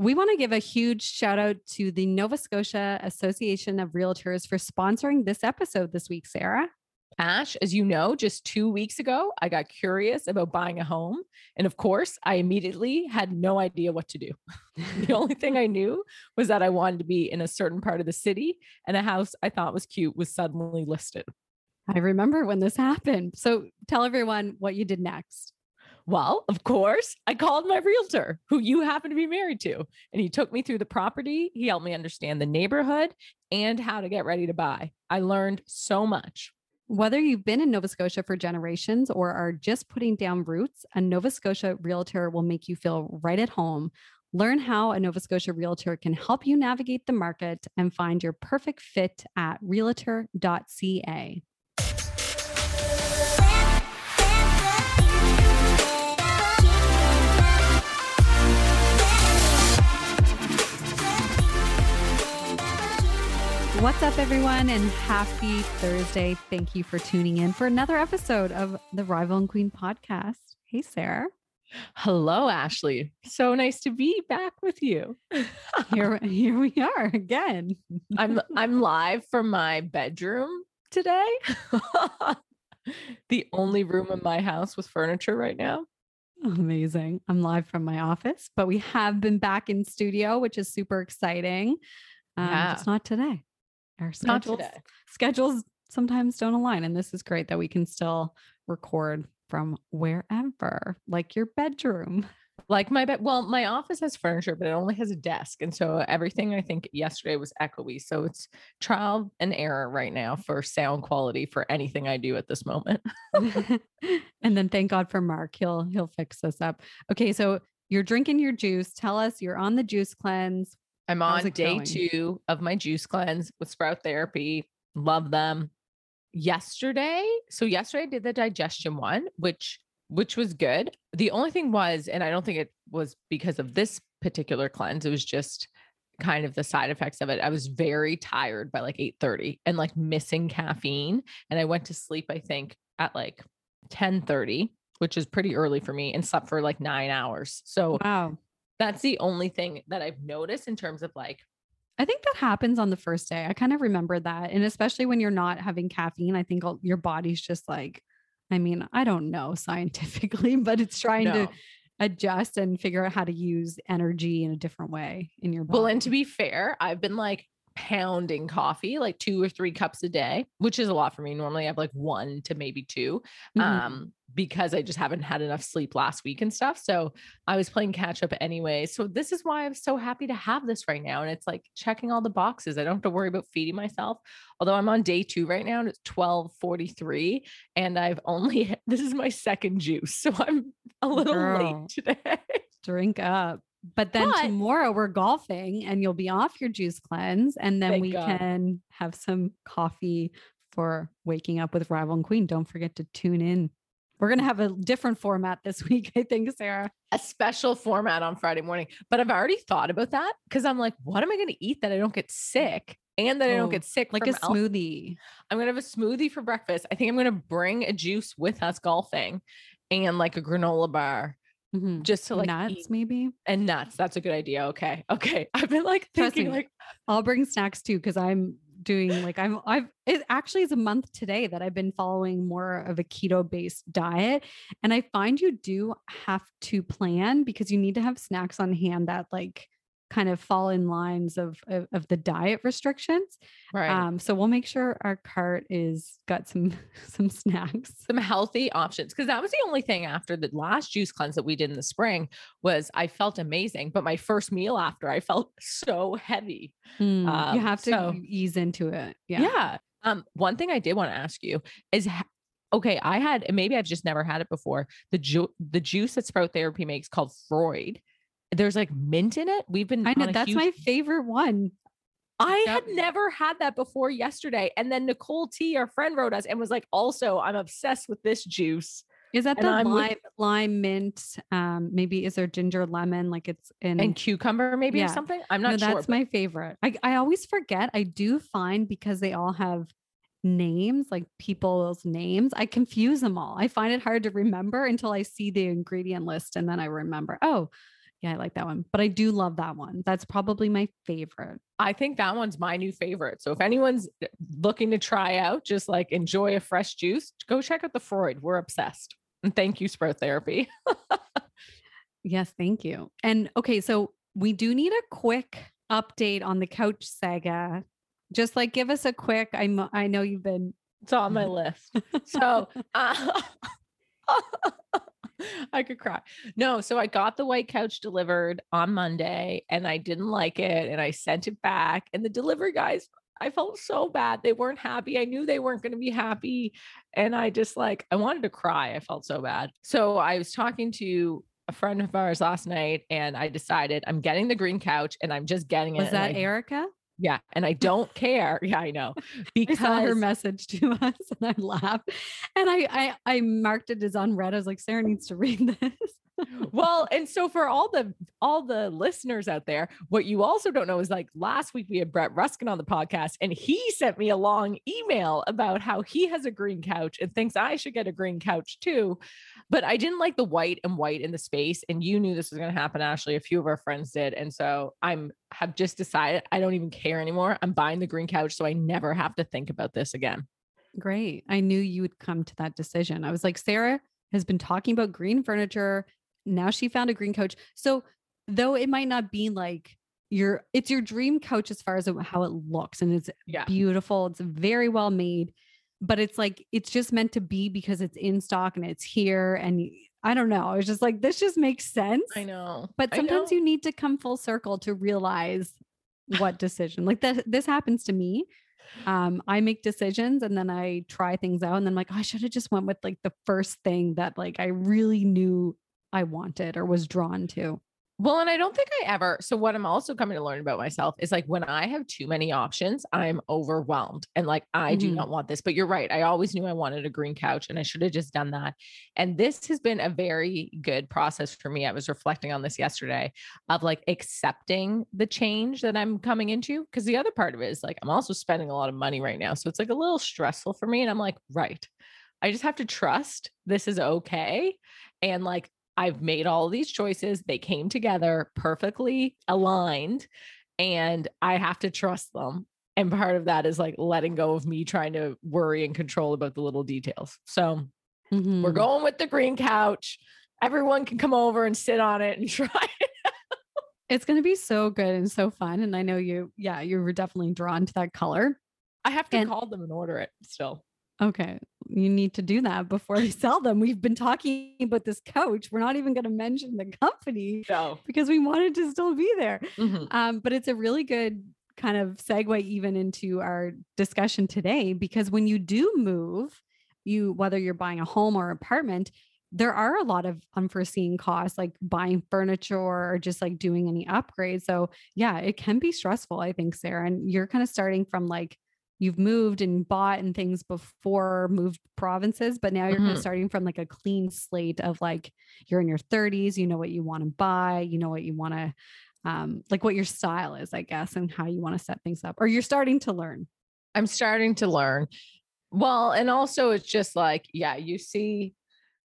We want to give a huge shout out to the Nova Scotia Association of Realtors for sponsoring this episode this week, Sarah. Ash, as you know, just two weeks ago, I got curious about buying a home. And of course, I immediately had no idea what to do. the only thing I knew was that I wanted to be in a certain part of the city, and a house I thought was cute was suddenly listed. I remember when this happened. So tell everyone what you did next. Well, of course, I called my realtor, who you happen to be married to, and he took me through the property. He helped me understand the neighborhood and how to get ready to buy. I learned so much. Whether you've been in Nova Scotia for generations or are just putting down roots, a Nova Scotia realtor will make you feel right at home. Learn how a Nova Scotia realtor can help you navigate the market and find your perfect fit at realtor.ca. What's up, everyone, and happy Thursday. Thank you for tuning in for another episode of the Rival and Queen podcast. Hey, Sarah. Hello, Ashley. So nice to be back with you. here, here we are again. I'm I'm live from my bedroom today. the only room in my house with furniture right now. Amazing. I'm live from my office, but we have been back in studio, which is super exciting. Um, yeah. Just not today our schedules schedules sometimes don't align and this is great that we can still record from wherever like your bedroom. Like my bed well my office has furniture but it only has a desk and so everything i think yesterday was echoey so it's trial and error right now for sound quality for anything i do at this moment. And then thank god for mark he'll he'll fix this up. Okay so you're drinking your juice tell us you're on the juice cleanse I'm on day going? two of my juice cleanse with Sprout Therapy. Love them. Yesterday, so yesterday I did the digestion one, which which was good. The only thing was, and I don't think it was because of this particular cleanse, it was just kind of the side effects of it. I was very tired by like 8:30 and like missing caffeine. And I went to sleep, I think, at like 10 30, which is pretty early for me, and slept for like nine hours. So wow. That's the only thing that I've noticed in terms of like I think that happens on the first day. I kind of remember that. And especially when you're not having caffeine, I think your body's just like, I mean, I don't know scientifically, but it's trying no. to adjust and figure out how to use energy in a different way in your body. Well, and to be fair, I've been like pounding coffee, like two or three cups a day, which is a lot for me. Normally I have like one to maybe 2 mm-hmm. Um, because I just haven't had enough sleep last week and stuff. So I was playing catch up anyway. So this is why I'm so happy to have this right now. And it's like checking all the boxes. I don't have to worry about feeding myself. Although I'm on day two right now and it's 1243 and I've only, this is my second juice. So I'm a little Girl, late today. drink up. But then but, tomorrow we're golfing and you'll be off your juice cleanse. And then we God. can have some coffee for waking up with Rival and Queen. Don't forget to tune in we're going to have a different format this week, I think, Sarah. A special format on Friday morning. But I've already thought about that because I'm like, what am I going to eat that I don't get sick and that oh, I don't oh, get sick? Like a smoothie. I'm going to have a smoothie for breakfast. I think I'm going to bring a juice with us golfing and like a granola bar. Mm-hmm. Just to like nuts, eat. maybe and nuts. That's a good idea. Okay, okay. I've been like thinking, like I'll bring snacks too because I'm doing like I'm I've it actually is a month today that I've been following more of a keto based diet and I find you do have to plan because you need to have snacks on hand that like kind of fall in lines of, of, of the diet restrictions. Right. Um, so we'll make sure our cart is got some some snacks, some healthy options. Because that was the only thing after the last juice cleanse that we did in the spring was I felt amazing, but my first meal after I felt so heavy. Mm, um, you have to so, ease into it. Yeah. Yeah. Um, one thing I did want to ask you is okay, I had maybe I've just never had it before. The ju- the juice that Sprout Therapy makes called Froyde there's like mint in it. We've been I know that's huge- my favorite one. I yep. had never had that before yesterday. And then Nicole T, our friend, wrote us and was like, also, I'm obsessed with this juice. Is that and the lime, with- lime mint? Um, maybe is there ginger lemon? Like it's in and cucumber, maybe yeah. or something. I'm not no, sure. That's but- my favorite. I, I always forget. I do find because they all have names, like people's names, I confuse them all. I find it hard to remember until I see the ingredient list and then I remember, oh, Yeah, I like that one. But I do love that one. That's probably my favorite. I think that one's my new favorite. So if anyone's uh, looking to try out, just like enjoy a fresh juice, go check out the Froyde. We're obsessed. And thank you, Sprout Therapy. yes, thank you. And okay, so we do need a quick update on the couch saga. Just like give us a quick. I'm I know you've been. It's on my list. So. Uh, I could cry. No, so I got the white couch delivered on Monday and I didn't like it and I sent it back. And the delivery guys, I felt so bad. They weren't happy. I knew they weren't going to be happy. And I just like, I wanted to cry. I felt so bad. So I was talking to a friend of ours last night and I decided I'm getting the green couch and I'm just getting it. Was that I, Erica? Yeah. And I don't care. Yeah, I know. Because I saw her message to us and I laughed. And I I I marked it as unread. I was like, Sarah needs to read this. Well, and so for all the all the listeners out there, what you also don't know is like last week we had Brett Ruskin on the podcast, and he sent me a long email about how he has a green couch and thinks I should get a green couch too. But I didn't like the white and white in the space, and you knew this was going to happen. Ashley, a few of our friends did, and so I'm have just decided I don't even care anymore. I'm buying the green couch, so I never have to think about this again. Great. I knew you would come to that decision. I was like, Sarah has been talking about green furniture now she found a green coach. So though it might not be like your it's your dream coach as far as how it looks and it's yeah. beautiful. It's very well made, but it's like it's just meant to be because it's in stock and it's here and I don't know. It's just like this just makes sense. I know. But sometimes know. you need to come full circle to realize what decision. Like that this happens to me. Um, I make decisions and then I try things out and then I'm like, oh, I should have just went with like the first thing that like I really knew I wanted or was drawn to. Well, and I don't think I ever. So, what I'm also coming to learn about myself is like when I have too many options, I'm overwhelmed and like I mm-hmm. do not want this. But you're right. I always knew I wanted a green couch and I should have just done that. And this has been a very good process for me. I was reflecting on this yesterday of like accepting the change that I'm coming into. Cause the other part of it is like I'm also spending a lot of money right now. So, it's like a little stressful for me. And I'm like, right. I just have to trust this is okay. And like I've made all these choices. They came together perfectly aligned, and I have to trust them. And part of that is like letting go of me trying to worry and control about the little details. So mm-hmm. we're going with the green couch. Everyone can come over and sit on it and try it. It's going to be so good and so fun. And I know you, yeah, you were definitely drawn to that color. I have to and, call them and order it still. Okay. You need to do that before they sell them. We've been talking about this coach. We're not even going to mention the company no. because we wanted to still be there. Mm-hmm. Um, but it's a really good kind of segue even into our discussion today because when you do move, you whether you're buying a home or apartment, there are a lot of unforeseen costs like buying furniture or just like doing any upgrades. So, yeah, it can be stressful, I think, Sarah. And you're kind of starting from like you've moved and bought and things before moved provinces, but now you're mm-hmm. kind of starting from like a clean slate of like you're in your 30s, you know what you want to buy, you know what you want to um like what your style is, I guess, and how you want to set things up. Or you're starting to learn. I'm starting to learn. Well, and also it's just like, yeah, you see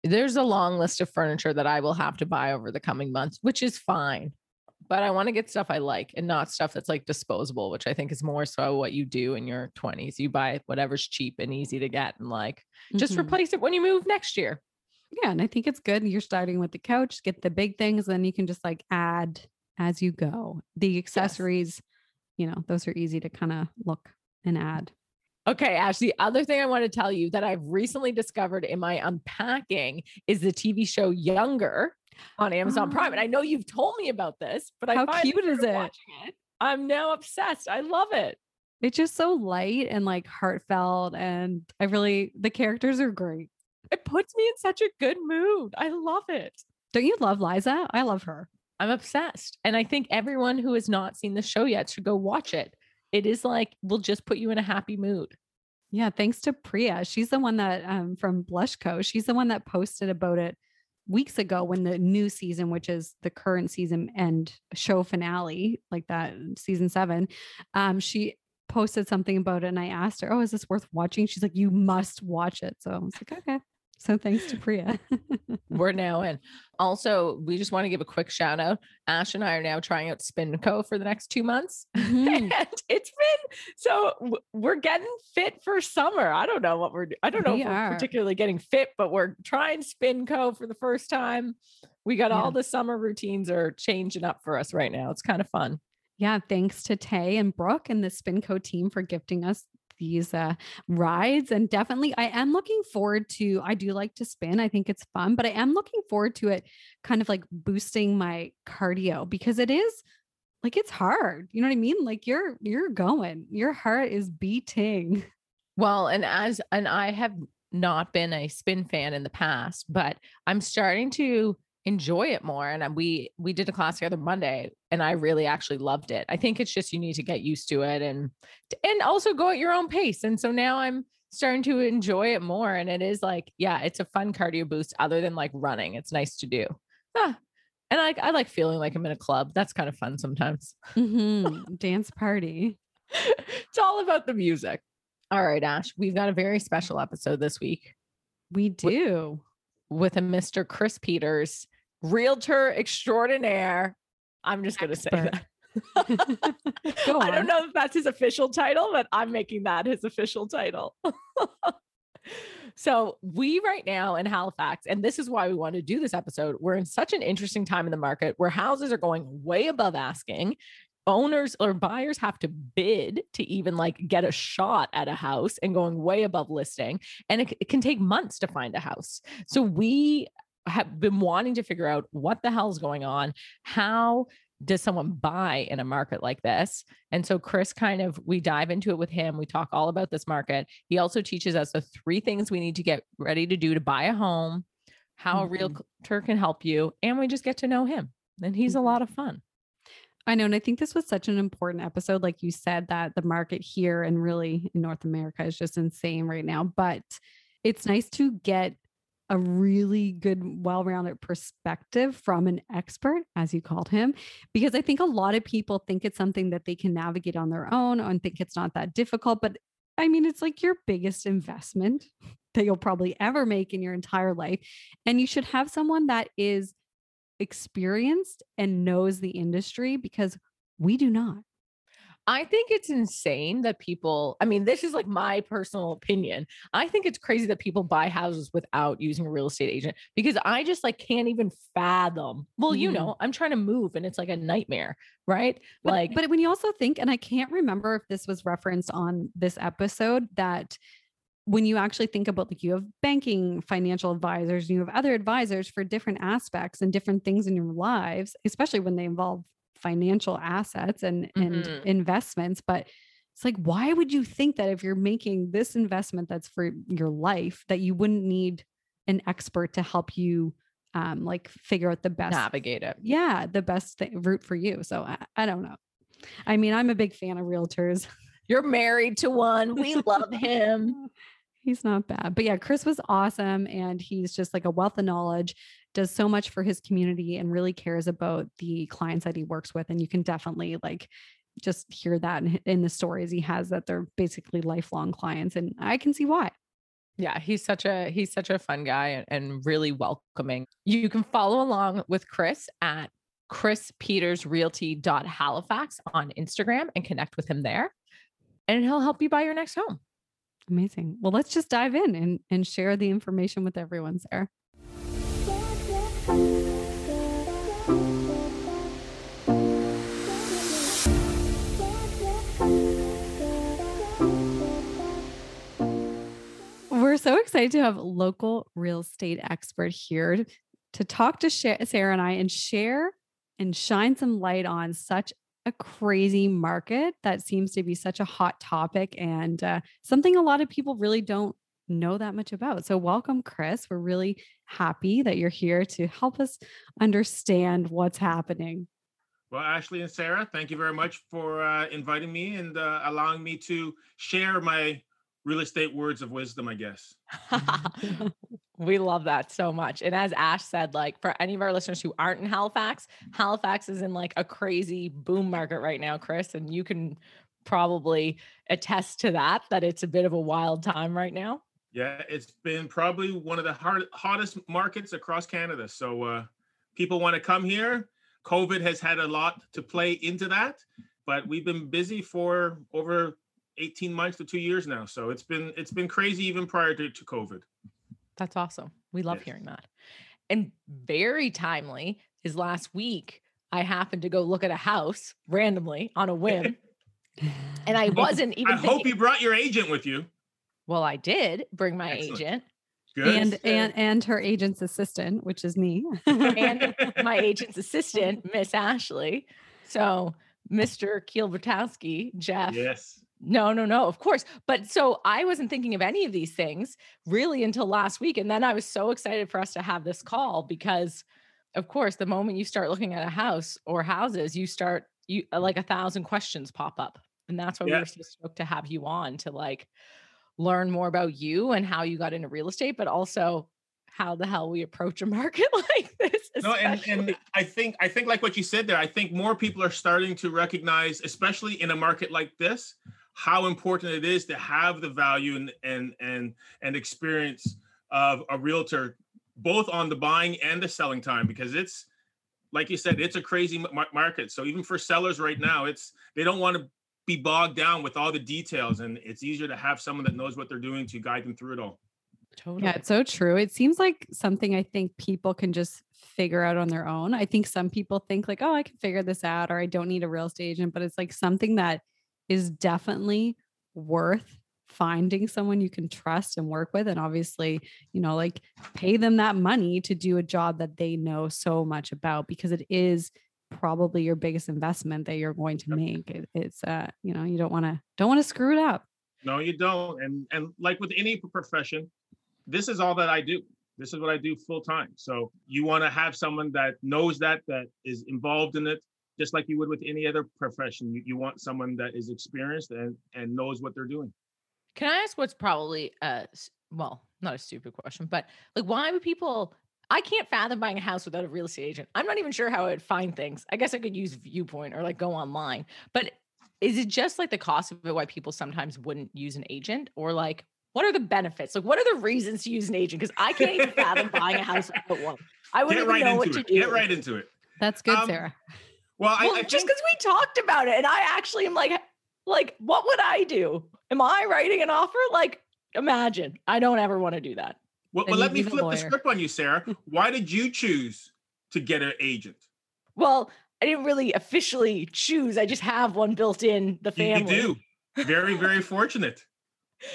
there's a long list of furniture that I will have to buy over the coming months, which is fine but I want to get stuff I like and not stuff that's like disposable, which I think is more so what you do in your 20s. You buy whatever's cheap and easy to get and like just mm-hmm. replace it when you move next year. Yeah. And I think it's good. You're starting with the couch, get the big things, then you can just like add as you go. The accessories, yes. you know, those are easy to kind of look and add. Okay, Ash, the other thing I want to tell you that I've recently discovered in my unpacking is the TV show Younger on Amazon oh. Prime. And I know you've told me about this, but how I cute is it? it? I'm now obsessed. I love it. It's just so light and like heartfelt. And I really, the characters are great. It puts me in such a good mood. I love it. Don't you love Liza? I love her. I'm obsessed. And I think everyone who has not seen the show yet should go watch it. It is like, will just put you in a happy mood. Yeah. Thanks to Priya. She's the one that, um, from Blush Co. She's the one that posted about it weeks ago when the new season, which is the current season and show finale, like that season seven, um, she posted something about it and I asked her, Oh, is this worth watching? She's like, You must watch it. So I was like, Okay. So thanks to Priya. We're now in. Also, we just want to give a quick shout out. Ash and I are now trying out Spinco for the next two months. Mm-hmm. and it's been so we're getting fit for summer. I don't know what we're I don't know we if we're particularly getting fit, but we're trying Spinco for the first time. We got yeah. all the summer routines are changing up for us right now. It's kind of fun. Yeah, thanks to Tay and Brooke and the Spinco team for gifting us these uh, rides. And definitely, I am looking forward to, I do like to spin. I think it's fun, but I am looking forward to it kind of like boosting my cardio because it is like it's hard. You know what I mean? Like you're, you're going, your heart is beating. Well, and as, and I have not been a spin fan in the past, but I'm starting to enjoy it more and we we did a class the other monday and i really actually loved it. I think it's just you need to get used to it and and also go at your own pace and so now i'm starting to enjoy it more and it is like yeah it's a fun cardio boost other than like running. It's nice to do. Ah, and I, I like feeling like i'm in a club. That's kind of fun sometimes. Mm-hmm. dance party. It's all about the music. All right ash we've got a very special episode this week. We do. with a Mr. Chris Peters, realtor extraordinaire. I'm just going to say that. I don't know if that's his official title, but I'm making that his official title. so, we right now in Halifax, and this is why we want to do this episode, we're in such an interesting time in the market where houses are going way above asking owners or buyers have to bid to even like get a shot at a house and going way above listing and it, it, can take months to find a house so we have been wanting to figure out what the hell's going on how does someone buy in a market like this and so chris kind of we dive into it with him we talk all about this market he also teaches us the three things we need to get ready to do to buy a home how mm-hmm. a realtor can help you and we just get to know him and he's a mm-hmm. lot of fun I know. And I think this was such an important episode. Like you said, that the market here and really in North America is just insane right now. But it's nice to get a really good, well rounded perspective from an expert, as you called him, because I think a lot of people think it's something that they can navigate on their own and think it's not that difficult. But I mean, it's like your biggest investment that you'll probably ever make in your entire life. And you should have someone that is experienced and knows the industry because we do not. I think it's insane that people, I mean, this is like my personal opinion. I think it's crazy that people buy houses without using a real estate agent because I just like can't even fathom. Well, mm. you know, I'm trying to move and it's like a nightmare, right? But, like, but when you also think, and I can't remember if this was referenced on this episode, that when you actually think about like you have banking financial advisors you have other advisors for different aspects and different things in your lives especially when they involve financial assets and mm-hmm. and investments but it's like why would you think that if you're making this investment that's for your life that you wouldn't need an expert to help you um like figure out the best navigate it yeah the best thing, route for you so I, I don't know i mean i'm a big fan of realtors you're married to one. We love him. He's not bad. But yeah, Chris was awesome. And he's just like a wealth of knowledge, does so much for his community and really cares about the clients that he works with. And you can definitely like just hear that in, in the stories he has that they're basically lifelong clients. And I can see why. Yeah, he's such a he's such a fun guy and, really welcoming. You can follow along with Chris at Chris Peters Realty Halifax on Instagram and connect with him there and he'll help you buy your next home. Amazing. Well, let's just dive in and, and share the information with everyone, Sarah. We're so excited to have local real estate expert here to talk to Sarah and I and share and shine some light on such a crazy market that seems to be such a hot topic and uh, something a lot of people really don't know that much about. So, welcome, Chris. We're really happy that you're here to help us understand what's happening. Well, Ashley and Sarah, thank you very much for uh, inviting me and uh, allowing me to share my real estate words of wisdom, I guess. we love that so much. And as Ash said, like for any of our listeners who aren't in Halifax, Halifax is in like a crazy boom market right now, Chris. And you can probably attest to that, that it's a bit of a wild time right now. Yeah, it's been probably one of the hard, hottest markets across Canada. So uh, people want to come here. COVID has had a lot to play into that, but we've been busy for over 18 months to two years now. So it's been it's been crazy even prior to, to COVID. That's awesome. We love Yes. hearing that. And very timely is last week I happened to go look at a house randomly on a whim. and I wasn't even I hope you brought your agent with you. well, I did bring my Excellent. agent Good. and and and her agent's assistant, which is me. and my agent's assistant, Miss Ashley. So Mr. Kielbertowski, Jeff, yes. No, no, no, of course. But so I wasn't thinking of any of these things really until last week. And then I was so excited for us to have this call because, of course, the moment you start looking at a house or houses, you start, you uh, like a thousand questions pop up. And that's why we Yeah. were so stoked to have you on to like learn more about you and how you got into real estate, but also how the hell we approach a market like this. No, and, and I think I think like what you said there, I think more people are starting to recognize, especially in a market like this, how important it is to have the value and and and and experience of a realtor, both on the buying and the selling time, because it's like you said, it's a crazy mar- market. So even for sellers right mm-hmm. now, it's they don't want to be bogged down with all the details, and it's easier to have someone that knows what they're doing to guide them through it all. totally. Yeah, it's so true. It seems like something I think people can just figure out on their own. I think some people think like, oh, I can figure this out or I don't need a real estate agent, but it's like something that is definitely worth finding someone you can trust and work with and obviously, you know, like pay them that money to do a job that they know so much about because it is probably your biggest investment that you're going to make. It, it's uh, you know, you don't want to don't want to screw it up. No, you don't. And and like with any profession, this is all that I do. This is what I do full time. So you want to have someone that knows that that is involved in it, just like you would with any other profession. You, you want someone that is experienced and and knows what they're doing. Can I ask what's probably a s- well, not a stupid question, but like why would people I can't fathom buying a house without a real estate agent. I'm not even sure how I would find things. I guess I could use viewpoint or like go online. But is it just like the cost of it why people sometimes wouldn't use an agent or like what are the benefits? Like what are the reasons to use an agent? Because I can't even fathom buying a house without one. I wouldn't Get right know what into to it. do. Get right into it. That's good, Um, Sarah. Well, I, well, I just think, because we talked about it, and I actually am like, like, what would I do? Am I writing an offer? Like, imagine. I don't ever want to do that. well, well, let me flip the script on you, Sarah. Why did you choose to get an agent? Well, I didn't really officially choose. I just have one built in the You- family. You do. Very, very fortunate.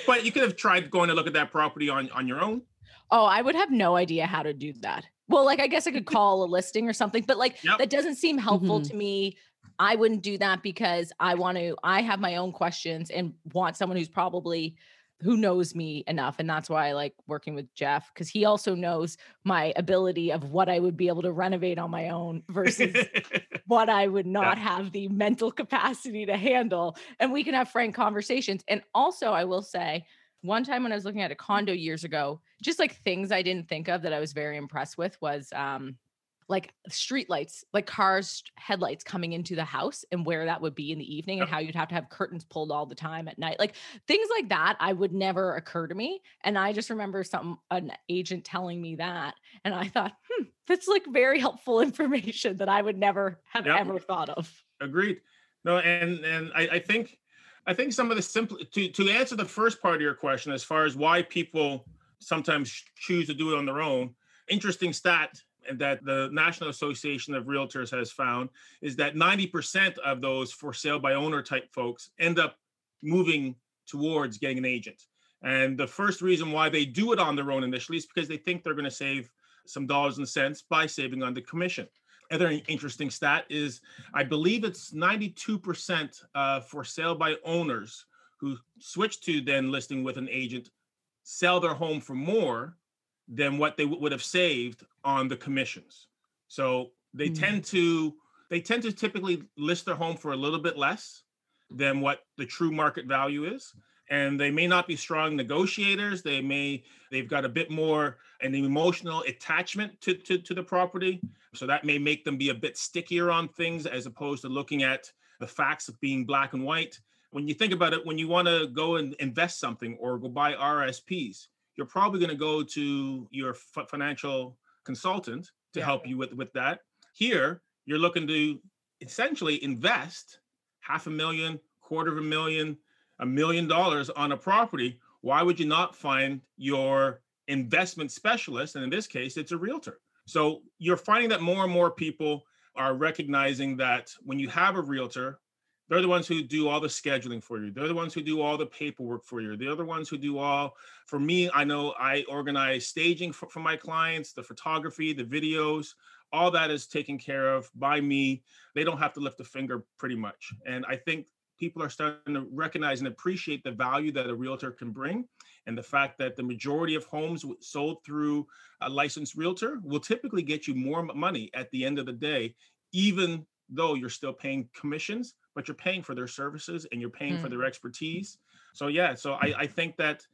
But you could have tried going to look at that property on on your own. Oh, I would have no idea how to do that. Well, like I guess I could call a listing or something, but like Yep. that doesn't seem helpful Mhm. to me. I wouldn't do that because I want to I have my own questions and want someone who's probably who knows me enough and that's why I like working with Jeff cuz he also knows my ability of what I would be able to renovate on my own versus what I would not have the mental capacity to handle. And we can have frank conversations. And also, I will say, one time when I was looking at a condo years ago, just like things I didn't think of that I was very impressed with was um like street lights, like cars headlights coming into the house and where that would be in the evening and how you'd have to have curtains pulled all the time at night. Like things like that I would never occur to me. And I just remember some an agent telling me that. And I thought, hmm, that's like very helpful information that I would never have Yep. ever thought of. Agreed. No, and and I, I think I think some of the simple to to answer the first part of your question as far as why people sometimes choose to do it on their own. Interesting stat that the National Association of Realtors has found is that 90% of those for sale by owner type folks end up moving towards getting an agent. And the first reason why they do it on their own initially is because they think they're going to save some dollars and cents by saving on the commission. Other interesting stat is I believe it's 92% uh, for sale by owners who switch to then listing with an agent sell their home for more than what they w- would have saved on the commissions. So they Hmm. tend to they tend to typically list their home for a little bit less than what the true market value is and they may not be strong negotiators they may they've got a bit more an emotional attachment to, to, to the property so that may make them be a bit stickier on things as opposed to looking at the facts of being black and white when you think about it when you want to go and invest something or go buy RRSPs you're probably going to go to your f- financial consultant to Yeah. help you with with that. Here, you're looking to essentially invest half a million, quarter of a million, a million dollars on a property. Why would you not find your investment specialist? And in this case, it's a realtor. So you're finding that more and more people are recognizing that when you have a realtor, they're the ones who do all the scheduling for you. They're the ones who do all the paperwork for you. They're the ones who do all, for me, I know I organize staging for, for my clients, the photography, the videos, all that is taken care of by me. They don't have to lift a finger pretty much. And I think people are starting to recognize and appreciate the value that a realtor can bring. And the fact that the majority of homes sold through a licensed realtor will typically get you more money at the end of the day even though you're still paying commissions but you're paying for their services and you're paying for Mm. their expertise. So yeah so I, I think that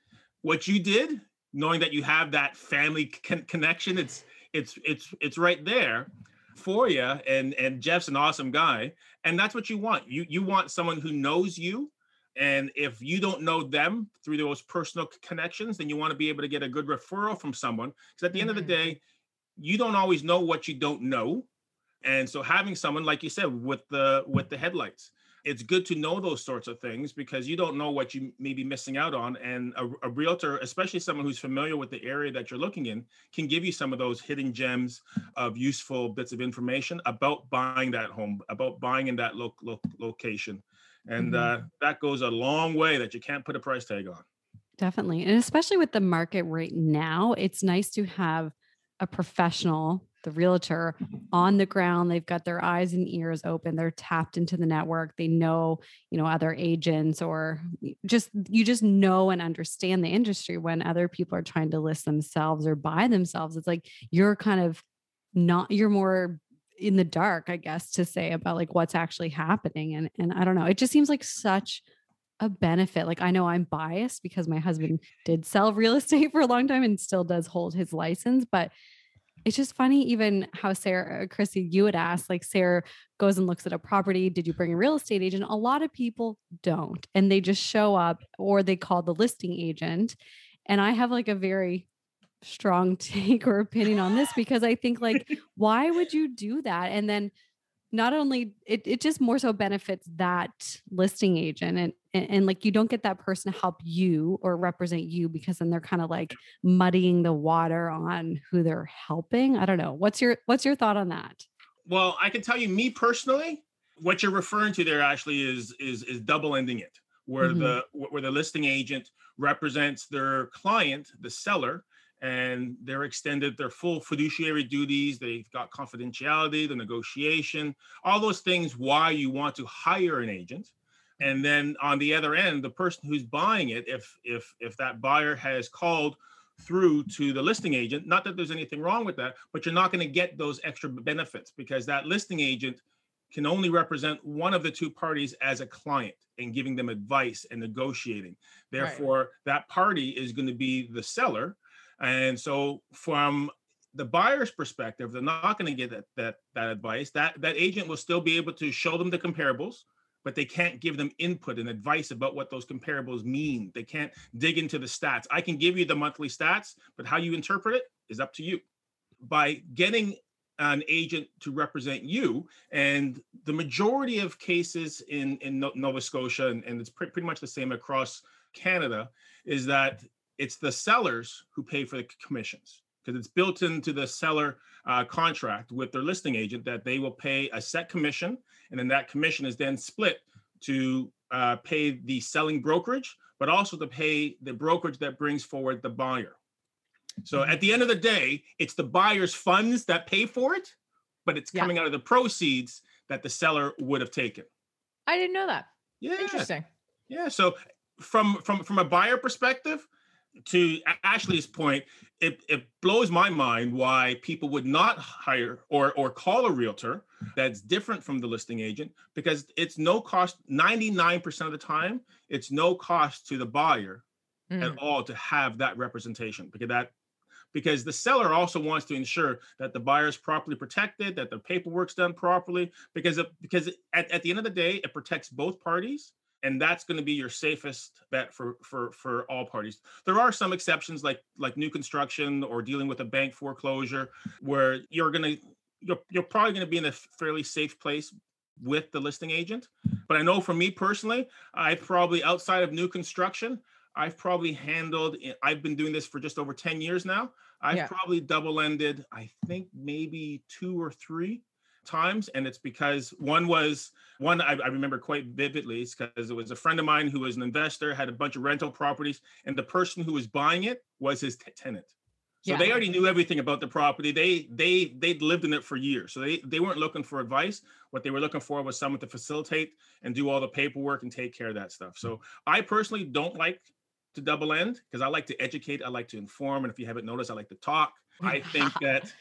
what you did knowing that you have that family con- connection it's it's it's it's right there for you and and jeff's an awesome guy and that's what you want you you want someone who knows you and if you don't know them through those personal connections then you want to be able to get a good referral from someone because at the end of the Mhm. day you don't always know what you don't know and so having someone like you said with the with the headlights it's good to know those sorts of things because you don't know what you may be missing out on and a, a realtor especially someone who's familiar with the area that you're looking in can give you some of those hidden gems of useful bits of information about buying that home about buying in that lo- lo- location. And uh, that goes a long way that you can't put a price tag on. Definitely. And especially with the market right now, it's nice to have a professional, the realtor, mm-hmm. on the ground. They've got their eyes and ears open. They're tapped into the network. They know, you know, other agents or just you just know and understand the industry when other people are trying to list themselves or buy themselves. It's like you're kind of not you're more in the dark, I guess, to say about like what's actually happening. And and I don't know. It just seems like such a benefit. Like I know I'm biased because my husband did sell real estate for a long time and still does hold his license, but it's just funny even how Sarah uh, Chrissy you would ask like Sarah goes and looks at a property, did you bring a real estate agent? A lot of people don't and they just show up or they call the listing agent. And I have like a very strong take or opinion on this because I think like why would you do that? And then not only it, it just more so benefits that listing agent and, and and like you don't get that person to help you or represent you because then they're kind of like muddying the water on who they're helping i don't know what's your what's your thought on that Well, I can tell you, me personally, what you're referring to there actually is is is double ending it, where Mhm. the where the listing agent represents their client, the seller, and they're extended their full fiduciary duties. They've got confidentiality, the negotiation, all those things. Why you want to hire an agent, and then on the other end, the person who's buying it, if if if that buyer has called through to the listing agent. Not that there's anything wrong with that, but you're not going to get those extra benefits because that listing agent can only represent one of the two parties as a client and giving them advice and negotiating. Therefore, that party is going to be the seller. And so from the buyer's perspective, they're not going to get that, that that advice. That that agent will still be able to show them the comparables, but they can't give them input and advice about what those comparables mean. They can't dig into the stats. I can give you the monthly stats, but how you interpret it is up to you. By getting an agent to represent you, and the majority of cases in, in Nova Scotia, and, and it's pre- pretty much the same across Canada, is that it's the sellers who pay for the commissions because it's built into the seller uh, contract with their listing agent that they will pay a set commission and then that commission is then split to uh, pay the selling brokerage, but also to pay the brokerage that brings forward the buyer. So at the end of the day, it's the buyer's funds that pay for it, but it's Yeah. coming out of the proceeds that the seller would have taken. I didn't know that. Yeah, Interesting. yeah. So from from from a buyer perspective, to Ashley's point, it, it blows my mind why people would not hire or or call a realtor that's different from the listing agent because it's no cost 99% of the time it's no cost to the buyer Mm. at all to have that representation because that because the seller also wants to ensure that the buyer is properly protected that the paperwork's done properly because it, because at, at the end of the day it protects both parties and that's going to be your safest bet for for for all parties. There are some exceptions like like new construction or dealing with a bank foreclosure where you're going to you're, you're probably going to be in a fairly safe place with the listing agent. But i know for me personally i probably outside of new construction i've probably handled i've been doing this for just over 10 years now. I've yeah. probably double ended i think maybe two or three times and it's because one was one I, I remember quite vividly because it was a friend of mine who was an investor had a bunch of rental properties and the person who was buying it was his t- tenant. So yeah. they already knew everything about the property. They they they'd lived in it for years. So they they weren't looking for advice. What they were looking for was someone to facilitate and do all the paperwork and take care of that stuff. So i personally don't like to double end because i like to educate i like to inform and if you haven't noticed i like to talk. I think that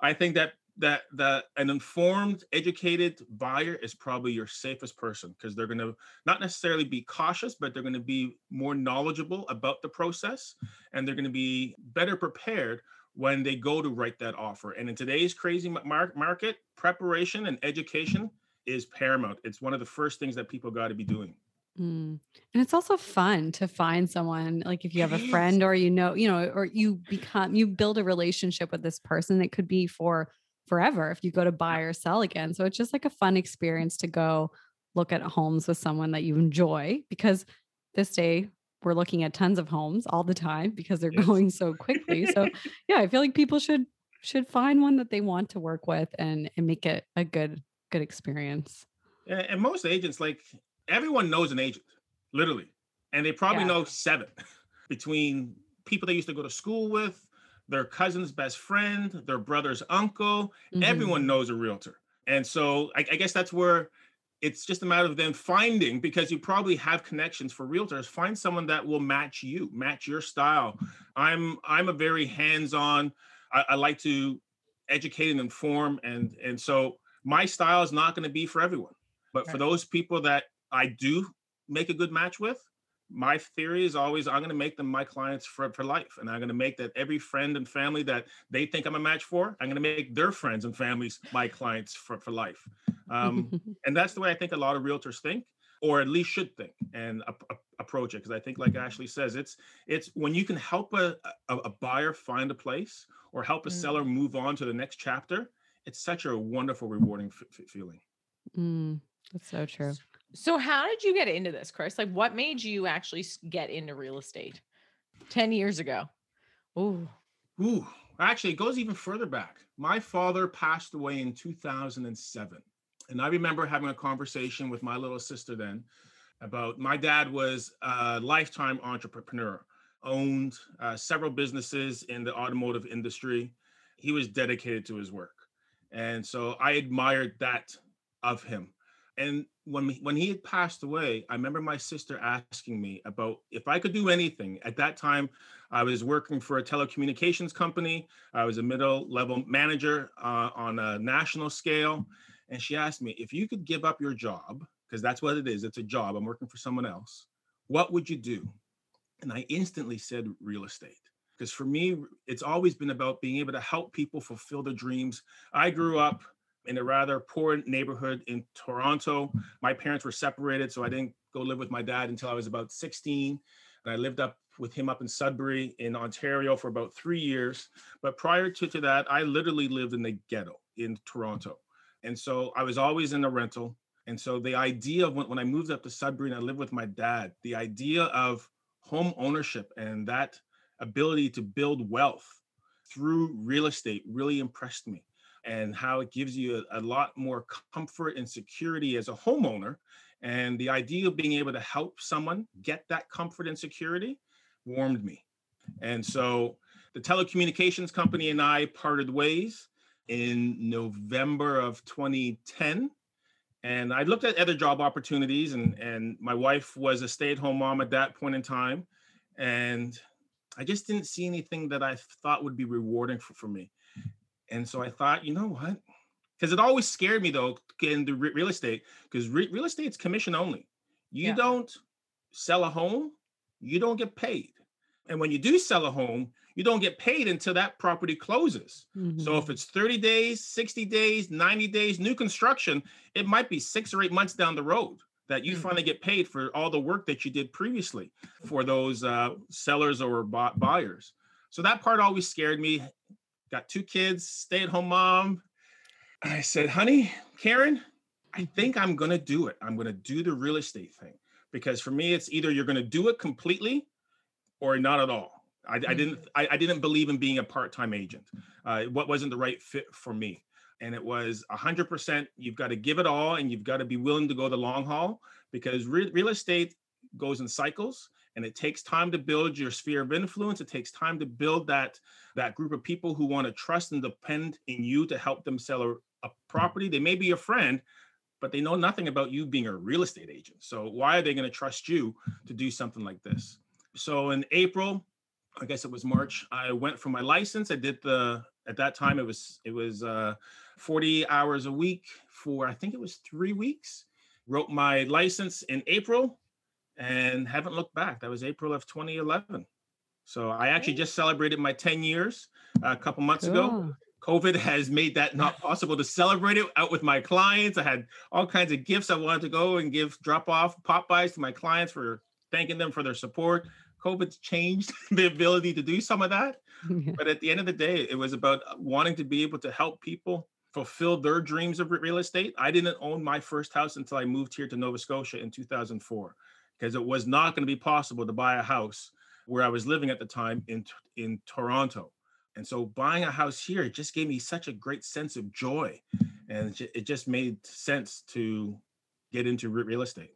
I think that that that an informed educated buyer is probably your safest person because they're going to not necessarily be cautious but they're going to be more knowledgeable about the process and they're going to be better prepared when they go to write that offer and in today's crazy mar- market preparation and education is paramount it's one of the first things that people got to be doing Mm. And it's also fun to find someone like if you have a friend or you know, you know, or you become you build a relationship with this person. It could be for forever if you go to buy or sell again. So it's just like a fun experience to go look at homes with someone that you enjoy because this day we're looking at tons of homes all the time because they're yes. going so quickly. So yeah, I feel like people should should find one that they want to work with and and make it a good good experience. And most agents like everyone knows an agent, literally. And they probably yeah. know seven between people they used to go to school with, their cousin's best friend, their brother's uncle. Mm-hmm. Everyone knows a realtor. And so I, I, guess that's where it's just a matter of them finding, because you probably have connections for realtors, find someone that will match you, match your style. I'm I'm a very hands-on, I, I like to educate and inform. And and so my style is not going to be for everyone. But right. for those people that I do make a good match with, my theory is always I'm going to make them my clients for, for life. And I'm going to make that every friend and family that they think I'm a match for, I'm going to make their friends and families my clients for, for life. Um, and that's the way I think a lot of realtors think, or at least should think and a, a, approach it. Because I think, like Ashley says, it's it's when you can help a, a, a buyer find a place or help a mm. seller move on to the next chapter, it's such a wonderful, rewarding f- feeling. Mm, that's so true. So how did you get into this, Chris? Like what made you actually get into real estate 10 years ago? Ooh. Ooh. Actually, it goes even further back. My father passed away in 2007. And I remember having a conversation with my little sister then about my dad was a lifetime entrepreneur, owned uh, several businesses in the automotive industry. He was dedicated to his work. And so I admired that of him and when when he had passed away, I remember my sister asking me about if I could do anything. At that time, I was working for a telecommunications company. I was a middle level manager uh, on a national scale, and she asked me if you could give up your job because that's what it is. It's a job. I'm working for someone else. What would you do? And I instantly said real estate because for me, it's always been about being able to help people fulfill their dreams. I grew up in a rather poor neighborhood in Toronto. My parents were separated, so I didn't go live with my dad until I was about 16. And I lived up with him up in Sudbury in Ontario for about three years. But prior to, to that, I literally lived in the ghetto in Toronto. And so I was always in a rental. And so the idea of when, when I moved up to Sudbury and I lived with my dad, the idea of home ownership and that ability to build wealth through real estate really impressed me and how it gives you a, a, lot more comfort and security as a homeowner. And the idea of being able to help someone get that comfort and security warmed me. And so the telecommunications company and I parted ways in November of 2010. And I looked at other job opportunities, and, and my wife was a stay at home mom at that point in time. And I just didn't see anything that I thought would be rewarding for, for me. And so I thought, you know what? Because it always scared me though, getting into real estate, because re- real estate's commission only. You yeah. don't sell a home, you don't get paid. And when you do sell a home, you don't get paid until that property closes. Mm-hmm. So if mm-hmm. it's 30 days, 60 days, 90 days, new construction, it might be six or eight months down the road that you Mm. finally get paid for all the work that you did previously for those uh, sellers or bu- buyers. So that part always scared me. Got two kids, stay at home mom. I said, honey, Karen, I think I'm going to do it. I'm going to do the real estate thing because for me, it's either you're going to do it completely or not at all. I, I didn't. I, I didn't believe in being a part-time agent. Uh, what wasn't the right fit for me, and it was hundred percent. You've got to give it all, and you've got to be willing to go the long haul because re- real estate goes in cycles, and it takes time to build your sphere of influence. It takes time to build that that group of people who want to trust and depend in you to help them sell a, a property. They may be your friend, but they know nothing about you being a real estate agent. So why are they going to trust you to do something like this? So in April, I guess it was March, I went for my license. I did the at that time it was it was uh 40 hours a week for I think it was 3 weeks. Wrote my license in April and haven't looked back. That was April of 2011. So I actually just celebrated my 10 years uh, a couple months ago. COVID has made that not possible to celebrate it out with my clients. I had all kinds of gifts I wanted to go and give drop off pop buys to my clients for thanking them for their support. COVID's changed the ability to do some of that. But at the end of the day, it was about wanting to be able to help people fulfill their dreams of real estate. I didn't own my first house until I moved here to Nova Scotia in 2004 because it was not going to be possible to buy a house where I was living at the time in in Toronto. And so buying a house here just gave me such a great sense of joy and it just made sense to get into real estate.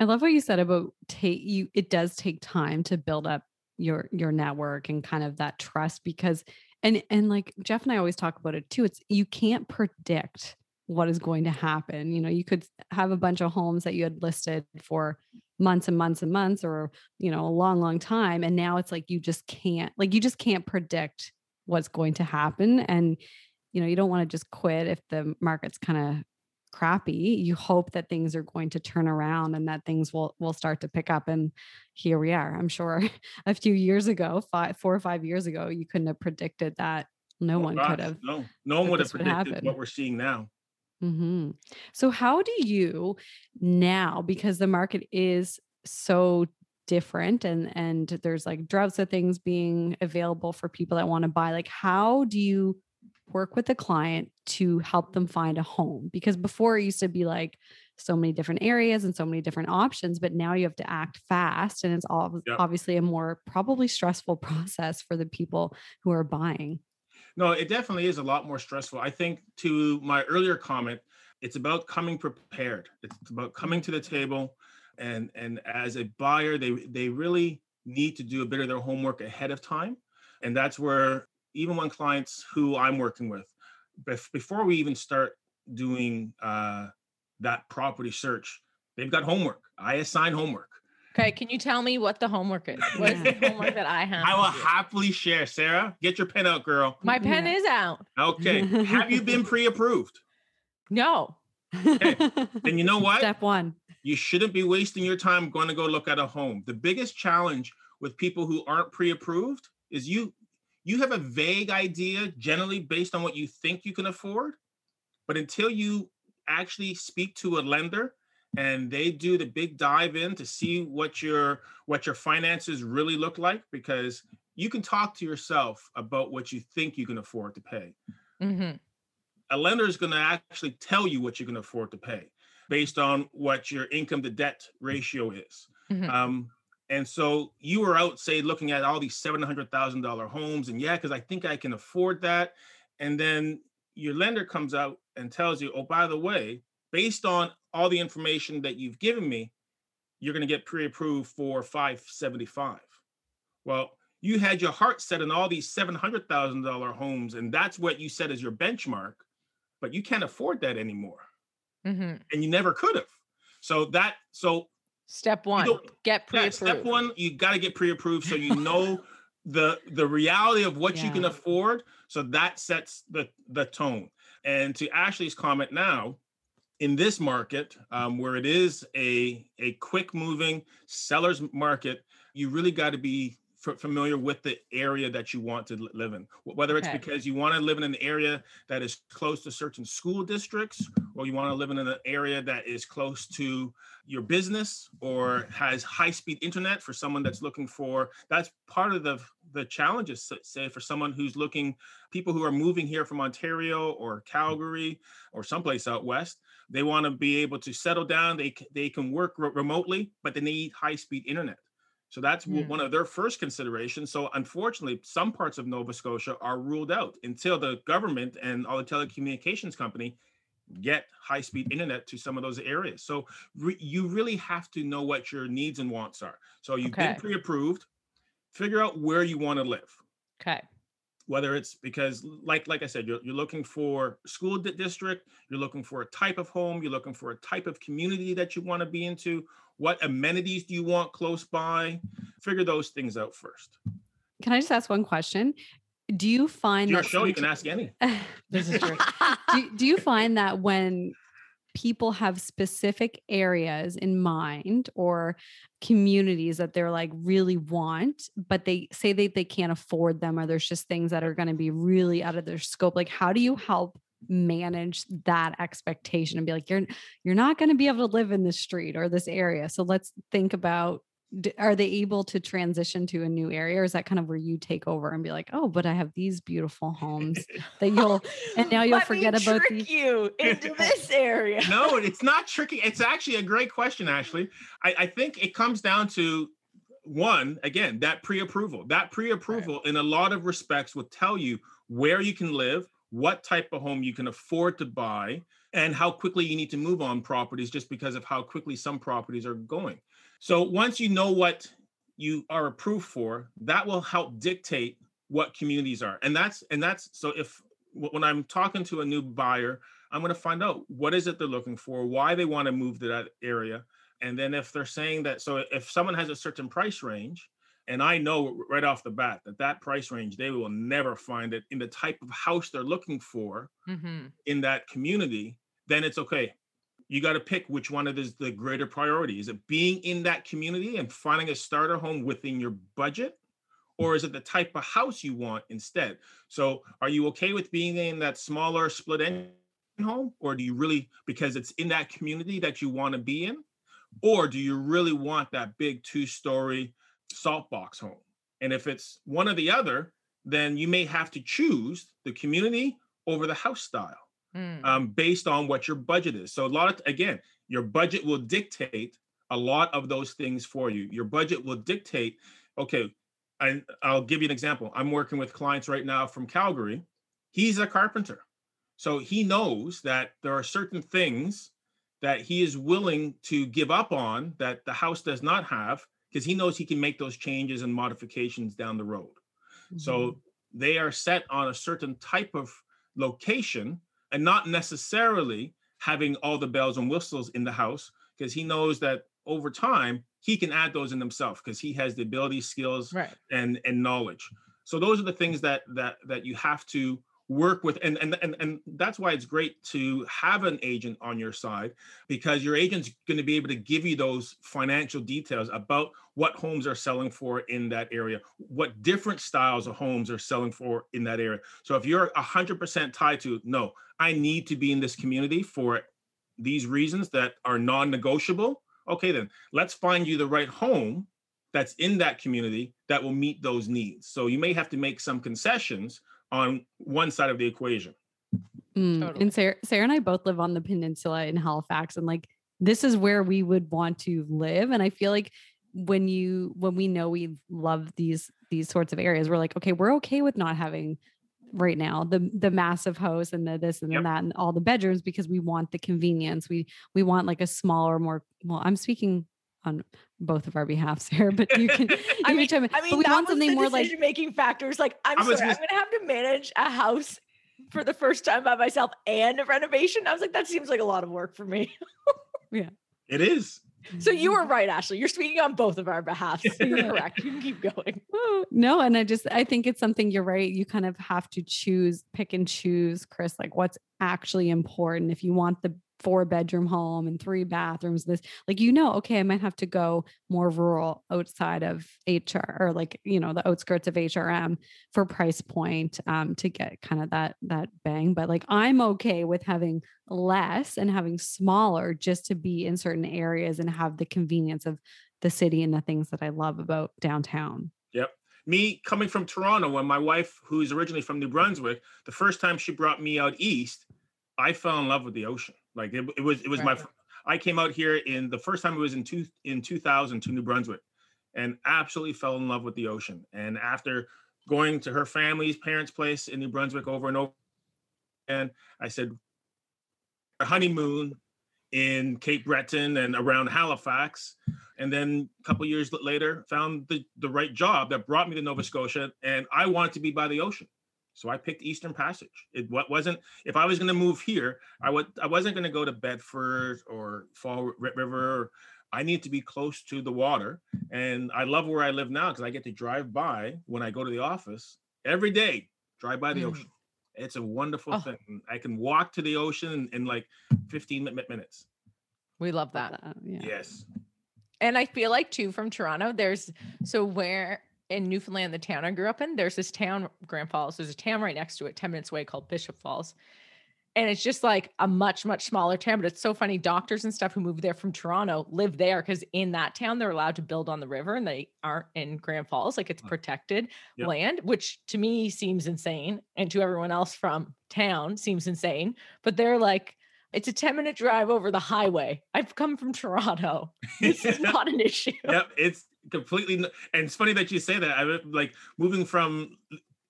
I love what you said about take you it does take time to build up your your network and kind of that trust because and and like Jeff and I always talk about it too it's you can't predict what is going to happen you know you could have a bunch of homes that you had listed for months and months and months or you know a long long time and now it's like you just can't like you just can't predict what's going to happen and you know you don't want to just quit if the market's kind of crappy. You hope that things are going to turn around and that things will will start to pick up and here we are. I'm sure a few years ago five four or five years ago you couldn't have predicted that. No Oh, one gosh, could have No, no one would have this would predicted what we're seeing now. Hmm So, how do you now, because the market is so different and and there's like droughts of things being available for people that want to buy, like how do you work with the client to help them find a home? Because before it used to be like so many different areas and so many different options, but now you have to act fast, and it's all Yep. obviously a more probably stressful process for the people who are buying. No, it definitely is a lot more stressful. I think to my earlier comment, it's about coming prepared. It's about coming to the table and and as a buyer, they they really need to do a bit of their homework ahead of time. And that's where even when clients who I'm working with, before we even start doing uh, that property search, they've got homework. I assign homework. Okay, can you tell me what the homework is? What is the homework that I have? I will happily share. Sarah, get your pen out, girl. My pen Yeah. is out. Okay. Have you been pre-approved? No. Then you know what? Step one. you shouldn't be wasting your time going to go look at a home. The biggest challenge with people who aren't pre-approved is you you have a vague idea generally based on what you think you can afford, but until you actually speak to a lender and they do the big dive in to see what your what your finances really look like because you can talk to yourself about what you think you can afford to pay hmm a lender is going to actually tell you what you can afford to pay based on what your income to debt ratio is. Mhm. Um, and so you were out, say, looking at all these seven hundred thousand dollar homes, and yeah, because I think I can afford that. And then your lender comes out and tells you, oh, by the way, based on all the information that you've given me, you're going to get pre-approved for five seventy five. Well, you had your heart set on all these seven hundred thousand dollar homes, and that's what you set as your benchmark, but you can't afford that anymore, hmm and you never could have. So that so Step one, don't- get pre-approved. step one, you got to get pre-approved so you know the the reality of what you can afford. So that sets the the tone. And to Ashley's comment now, in this market um, where it is a a quick moving seller's market, you really got to be f- familiar with the area that you want to live in. Whether it's okay. because you want to live in an area that is close to certain school districts, or you want to live in an area that is close to your business or has high speed internet for someone that's looking for that's part of the the challenges say for someone who's looking people who are moving here from ontario or calgary or someplace out west they want to be able to settle down they they can work re- remotely but they need high speed internet so that's mm. one of their first considerations. So unfortunately, some parts of Nova Scotia are ruled out until the government and all the telecommunications company get high speed internet to some of those areas. So re- you really have to know what your needs and wants are. So you've okay. been pre approved, figure out where you want to live. Okay. Whether it's because, like like I said, you're, you're looking for school district, you're looking for a type of home, you're looking for a type of community that you want to be into. What amenities do you want close by? Figure those things out first. Can I just ask one question? do you find your show you can ask any this is true do, do you find that when people have specific areas in mind or communities that they're like really want but they say that they can't afford them or there's just things that are going to be really out of their scope like how do you help manage that expectation and be like you're you're not going to be able to live in this street or this area so let's think about are they able to transition to a new area or is that kind of where you take over and be like oh but i have these beautiful homes that you'll and now you'll Let forget me about trick you into this area. No it's not tricky it's actually a great question ashley. I, I think it comes down to one again that pre-approval. That pre-approval right. in a lot of respects will tell you where you can live what type of home you can afford to buy and how quickly you need to move on properties just because of how quickly some properties are going so once you know what you are approved for, that will help dictate what communities are. And that's and that's so if when I'm talking to a new buyer, I'm going to find out what is it they're looking for, why they want to move to that area. And then if they're saying that so if someone has a certain price range and I know right off the bat that that price range they will never find it in the type of house they're looking for mm-hmm. in that community, then it's okay you got to pick which one of is the greater priority. Is it being in that community and finding a starter home within your budget? Or is it the type of house you want instead? So are you okay with being in that smaller split end home? Or do you really, because it's in that community that you want to be in? Or do you really want that big two story salt box home? And if it's one or the other, then you may have to choose the community over the house style mm. um, based on what your budget is. So a lot of again, your budget will dictate a lot of those things for you. Your budget will dictate. Okay, I, I'll give you an example. I'm working with clients right now from Calgary. He's a carpenter, so he knows that there are certain things that he is willing to give up on that the house does not have because he knows he can make those changes and modifications down the road. Mm-hmm. So they are set on a certain type of location and not necessarily having all the bells and whistles in the house because he knows that over time he can add those in himself because he has the ability skills right. and and knowledge so those are the things that that that you have to work with and, and and and that's why it's great to have an agent on your side because your agent's going to be able to give you those financial details about what homes are selling for in that area what different styles of homes are selling for in that area. So if you're 100% tied to no i need to be in this community for these reasons that are non-negotiable okay then let's find you the right home that's in that community that will meet those needs. So you may have to make some concessions on one side of the equation. Mm. Totally. And Sarah, Sarah and I both live on the peninsula in Halifax, and like this is where we would want to live. And I feel like when you when we know we love these these sorts of areas, we're like, okay, we're okay with not having right now the the massive house and the this and yep. that and all the bedrooms because we want the convenience. We we want like a smaller, more well, I'm speaking on both of our behalfs here, but you can. I, mean, I mean, but we want something more like making factors. Like, I'm sorry, gonna... I'm going to have to manage a house for the first time by myself and a renovation. I was like, that seems like a lot of work for me. yeah, it is. So you were right, Ashley. You're speaking on both of our behalf. So you're correct. You can keep going. Oh, no, and I just I think it's something you're right. You kind of have to choose, pick and choose, Chris, like what's actually important. If you want the four bedroom home and three bathrooms this like you know okay i might have to go more rural outside of hr or like you know the outskirts of hrm for price point um to get kind of that that bang but like i'm okay with having less and having smaller just to be in certain areas and have the convenience of the city and the things that i love about downtown Yep. Me coming from Toronto, when my wife, who's originally from New Brunswick, the first time she brought me out east, I fell in love with the ocean. Like it, it was, it was Right. my. I came out here in the first time it was in two in 2000 to New Brunswick, and absolutely fell in love with the ocean. And after going to her family's parents' place in New Brunswick over and over, and I said, a honeymoon in Cape Breton and around Halifax and then a couple years later found the, the right job that brought me to nova scotia and i wanted to be by the ocean so i picked eastern passage. It what wasn't if i was going to move here i would i wasn't going to go to bedford or fall river. I need to be close to the water and i love where i live now because i get to drive by when i go to the office every day drive by the Mm. ocean. It's a wonderful Oh. thing. I can walk to the ocean in, in like 15 minutes. We love Love that. that, yeah. Yes. And I feel like too from Toronto, there's so where in Newfoundland, the town I grew up in, there's this town, Grand Falls. There's a town right next to it, 10 minutes away called Bishop Falls. And it's just like a much, much smaller town. But it's so funny. Doctors and stuff who moved there from Toronto live there because in that town, they're allowed to build on the river and they aren't in Grand Falls. Like it's protected Yep. land, which to me seems insane. And to everyone else from town seems insane. But they're like, it's a 10 minute drive over the highway. I've come from Toronto. This is not an issue. yep, it's completely. And it's funny that you say that. I like moving from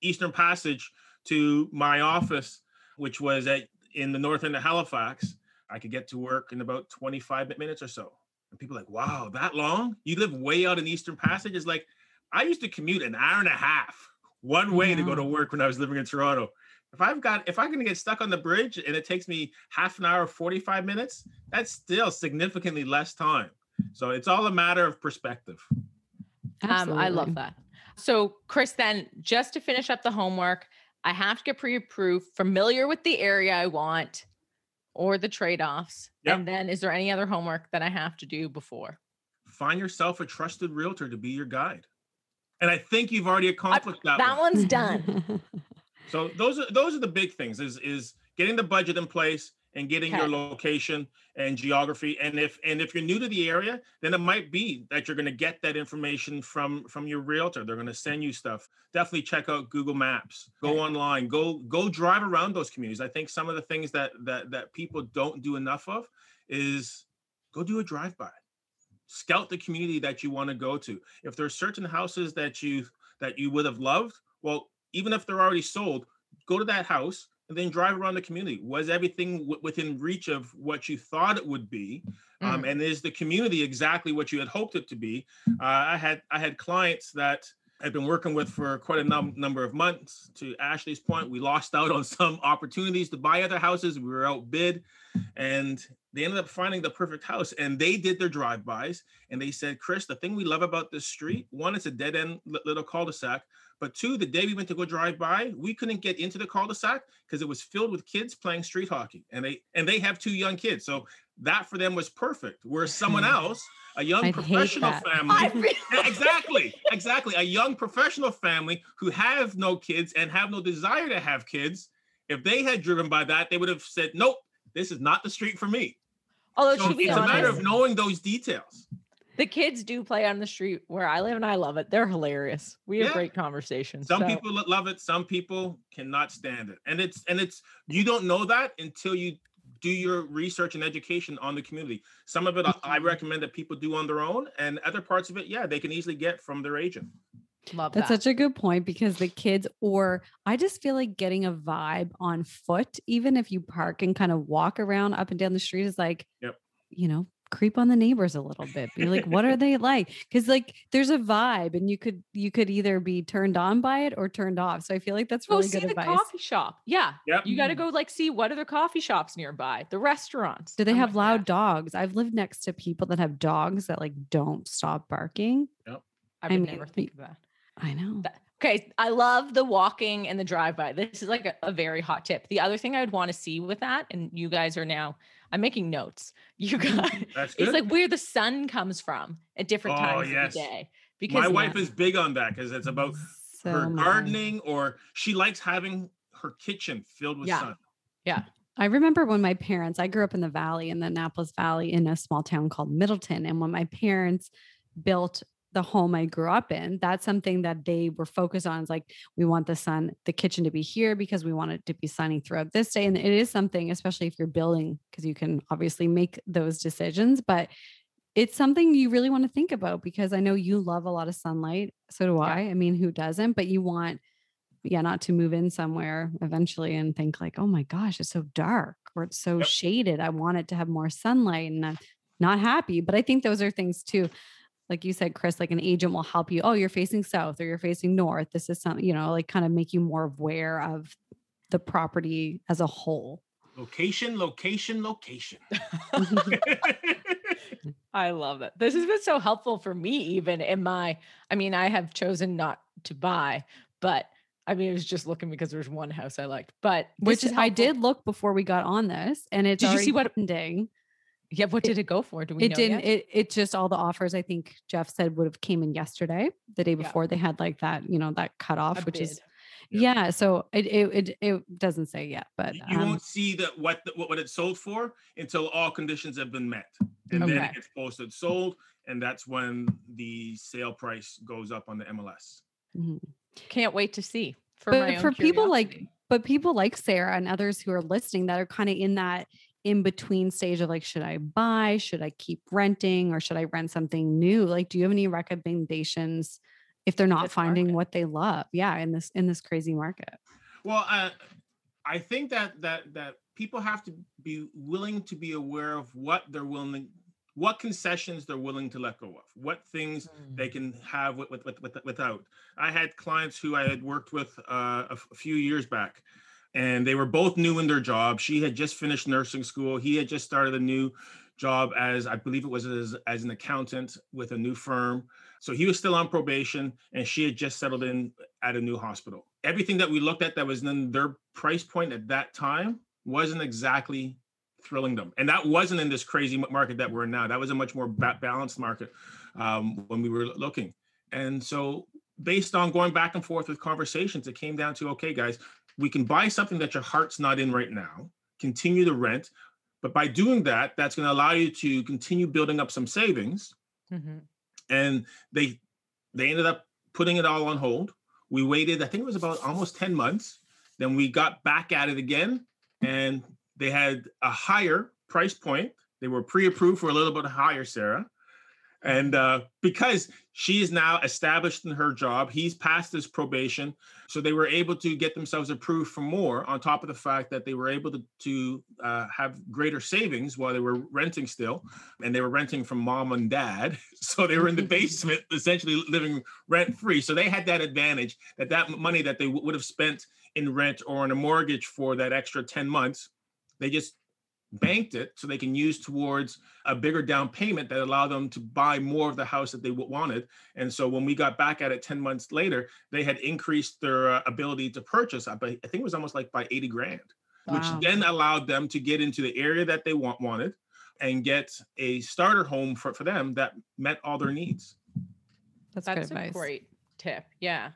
Eastern Passage to my office, which was at in the north end of Halifax. I could get to work in about 25 minutes or so. And people are like, wow, that long? You live way out in Eastern Passage? It's like I used to commute an hour and a half one way to go to work when I was living in Toronto. If I've got if I'm gonna get stuck on the bridge and it takes me half an hour, 45 minutes, that's still significantly less time. So it's all a matter of perspective. Um, I love that. So, Chris, then just to finish up the homework, I have to get pre-approved, familiar with the area I want or the trade-offs. Yep. And then is there any other homework that I have to do before? Find yourself a trusted realtor to be your guide. And I think you've already accomplished that. That one. one's done. So those are those are the big things is is getting the budget in place and getting your location and geography. And if and if you're new to the area, then it might be that you're going to get that information from from your realtor. They're going to send you stuff. Definitely check out Google Maps. Go Okay. online. Go go drive around those communities. I think some of the things that that that people don't do enough of is go do a drive by. Scout the community that you want to go to. If there's certain houses that you that you would have loved, well, even if they're already sold, go to that house and then drive around the community. Was everything w- within reach of what you thought it would be? Um, and is the community exactly what you had hoped it to be? Uh, I had I had clients that I've been working with for quite a num- number of months. To Ashley's point, we lost out on some opportunities to buy other houses. We were outbid, and they ended up finding the perfect house. And they did their drive-bys, and they said, "Chris, the thing we love about this street, one, it's a dead-end little cul-de-sac, but two, the day we went to go drive by, we couldn't get into the cul-de-sac because it was filled with kids playing street hockey, and they and they have two young kids, so that for them was perfect. Whereas someone else, a young I'd professional family, I exactly, exactly, a young professional family who have no kids and have no desire to have kids, if they had driven by that, they would have said, "Nope, this is not the street for me." Although So to be it's a matter of knowing those details. The kids do play on the street where I live and I love it. They're hilarious. We have Yeah. great conversations. Some so- people love it, some people cannot stand it. And it's and it's you don't know that until you do your research and education on the community. Some of it I- I recommend that people do on their own and other parts of it, yeah, they can easily get from their agent. love That's that. such a good point because the kids, or I just feel like getting a vibe on foot, even if you park and kind of walk around up and down the street, is like, Yep. you know, creep on the neighbors a little bit. Be like, what are they like? Because like there's a vibe, and you could you could either be turned on by it or turned off. So I feel like that's really go really see good the advice. coffee shop. Yeah. Yep. You got to go like see what other coffee shops nearby, the restaurants. Do they I'm have with loud that. dogs? I've lived next to people that have dogs that like don't stop barking. I I would mean, never think of that. I know. That- Okay, I love the walking and the drive by. This is like a, a very hot tip. The other thing I would want to see with that, and you guys are now I'm making notes. You mm, guys, That's good. it's like where the sun comes from at different Oh, times yes. of the day. Because My wife is big on that because it's about So her much. gardening or she likes having her kitchen filled with Yeah. sun. Yeah. I remember when my parents, I grew up in the valley, in the Annapolis Valley, in a small town called Middleton. And when my parents built the home I grew up in, that's something that they were focused on. Is like, we want the sun, the kitchen to be here because we want it to be sunny throughout this day. And it is something, especially if you're building, because you can obviously make those decisions, but it's something you really want to think about because I know you love a lot of sunlight. So do Yeah. I. I mean, who doesn't? But you want yeah, not to move in somewhere eventually and think like, oh my gosh, it's so dark or it's so Yep. shaded. I want it to have more sunlight and I'm not happy. But I think those are things too. Like you said, Chris, like an agent will help you. Oh, you're facing south or you're facing north. This is something, you know, like kind of make you more aware of the property as a whole. Location, location, location. I love that. This has been so helpful for me, even in my, I mean, I have chosen not to buy, but I mean, it was just looking because there's one house I liked, but Which is I did look before we got on this and it's Did you see what- ending. Yeah. What did it go for? Do we it know didn't yet? it it just all the offers i think jeff said would have came in yesterday the day Yeah. before they had like that you know that cutoff A which is bid. yeah so it, it it it doesn't say yet but you um, won't see that what the, what what it's sold for until all conditions have been met, and then it gets posted sold, and that's when the sale price goes up on the MLS. mhm. Can't wait to see. For but my own for people like but people like sarah and others who are listening that are kind of in that in between stage of like should i buy should i keep renting or should i rent something new like do you have any recommendations if they're not This finding market. what they love yeah in this in this crazy market Well, uh, I think that that that people have to be willing to be aware of what they're willing, what concessions they're willing to let go of, what things Mm. they can have with, with, with, with, without. I had clients who I had worked with uh, a, f- a few years back, and they were both new in their job. She had just finished nursing school. He had just started a new job as I believe it was as, as an accountant with a new firm. So he was still on probation, and she had just settled in at a new hospital. Everything that we looked at that was in their price point at that time wasn't exactly thrilling them, and that wasn't in this crazy market that we're in now. That was a much more ba- balanced market um, when we were looking. And so, based on going back and forth with conversations, it came down to okay, guys, we can buy something that your heart's not in right now, continue to rent, but by doing that, that's going to allow you to continue building up some savings. Mhm. and they they ended up putting it all on hold. We waited i think it was about almost 10 months. Then we got back at it again and they had a higher price point. They were pre-approved for a little bit higher sarah and uh, because she is now established in her job he's passed his probation so they were able to get themselves approved for more on top of the fact that they were able to, to uh, have greater savings while they were renting still and they were renting from mom and dad. So they were in the basement essentially living rent free so they had that advantage that that money that they w- would have spent in rent or on a mortgage for that extra 10 months they just banked it so they can use towards a bigger down payment that allowed them to buy more of the house that they wanted and so when we got back at it 10 months later they had increased their uh, ability to purchase i I think it was almost like by 80 grand which then allowed them to get into the area that they want wanted and get a starter home for, for them that met all their needs. that's, That's good a advice great tip. Yeah.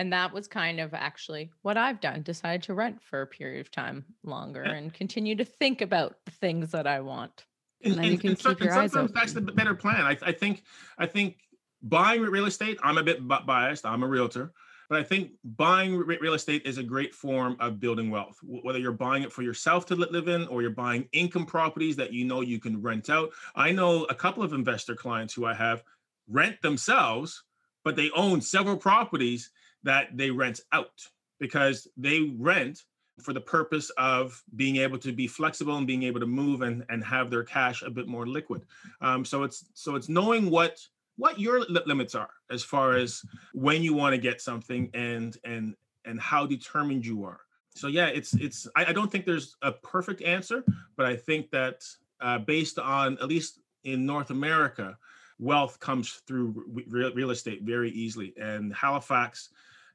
And that was kind of actually what I've done decided to rent for a period of time longer eh. and continue to think about the things that I want. And then you can some- keep your eyes sometimes that's the better plan. I, I think I think buying real estate. I'm a bit biased. I'm a realtor, but I think buying real estate is a great form of building wealth. Whether you're buying it for yourself to live in, or you're buying income properties that you know you can rent out. I know a couple of investor clients who I have rent themselves, but they own several properties that they rent out because they rent for the purpose of being able to be flexible and being able to move and, and have their cash a bit more liquid. Um, so it's so it's knowing what what your li- limits are as far as when you want to get something and and and how determined you are. So yeah, it's it's I, I don't think there's a perfect answer, but I think that uh, based on at least in North America, wealth comes through re- real, real estate very easily, and Halifax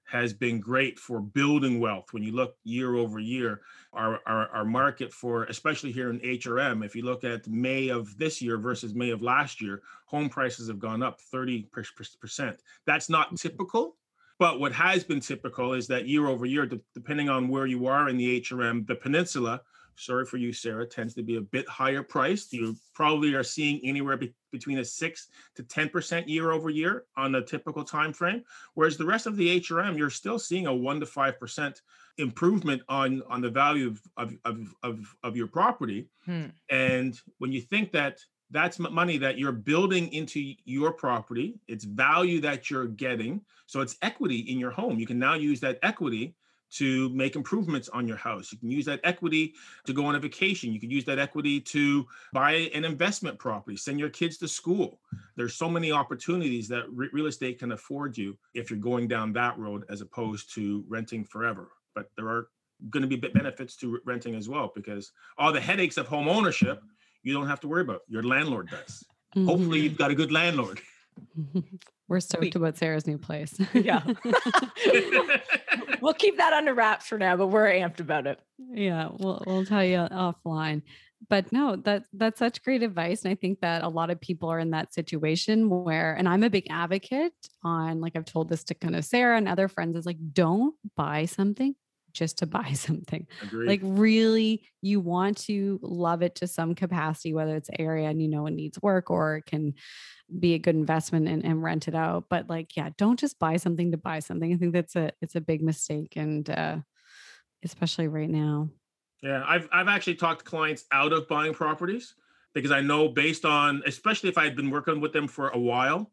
has been great for building wealth. When you look year over year, our, our, our, market for, especially here in HRM, if you look at May of this year versus May of last year, home prices have gone up 30%. That's not mm-hmm. typical. But what has been typical is that year over year, depending on where you are in the HRM, the peninsula, sorry for you, Sarah, tends to be a bit higher priced. You probably are seeing anywhere be- between a six to 10% year over year on a typical time frame. Whereas the rest of the HRM, you're still seeing a one to five percent improvement on on the value of of of of, your property. Hmm. And when you think that that's money that you're building into your property, it's value that you're getting. So it's equity in your home. You can now use that equity to make improvements on your house. You can use that equity to go on a vacation. You can use that equity to buy an investment property, send your kids to school. There's so many opportunities that re- real estate can afford you if you're going down that road as opposed to renting forever. But there are going to be benefits to renting as well because all the headaches of home ownership you don't have to worry about. Your landlord does. Mm-hmm. Hopefully, you've got a good landlord. We're stoked about Sarah's new place. yeah. we'll keep that under wraps for now, but we're amped about it. Yeah, we'll we'll tell you offline. But no, that that's such great advice. And I think that a lot of people are in that situation where, and I'm a big advocate on like I've told this to kind of Sarah and other friends, is like, don't buy something just to buy something. Agreed. Like really you want to love it to some capacity, whether it's area and you know it needs work or it can be a good investment and, and rent it out. But like, yeah, don't just buy something to buy something. I think that's a it's a big mistake. And uh especially right now. Yeah, I've I've actually talked clients out of buying properties because I know based on especially if I had been working with them for a while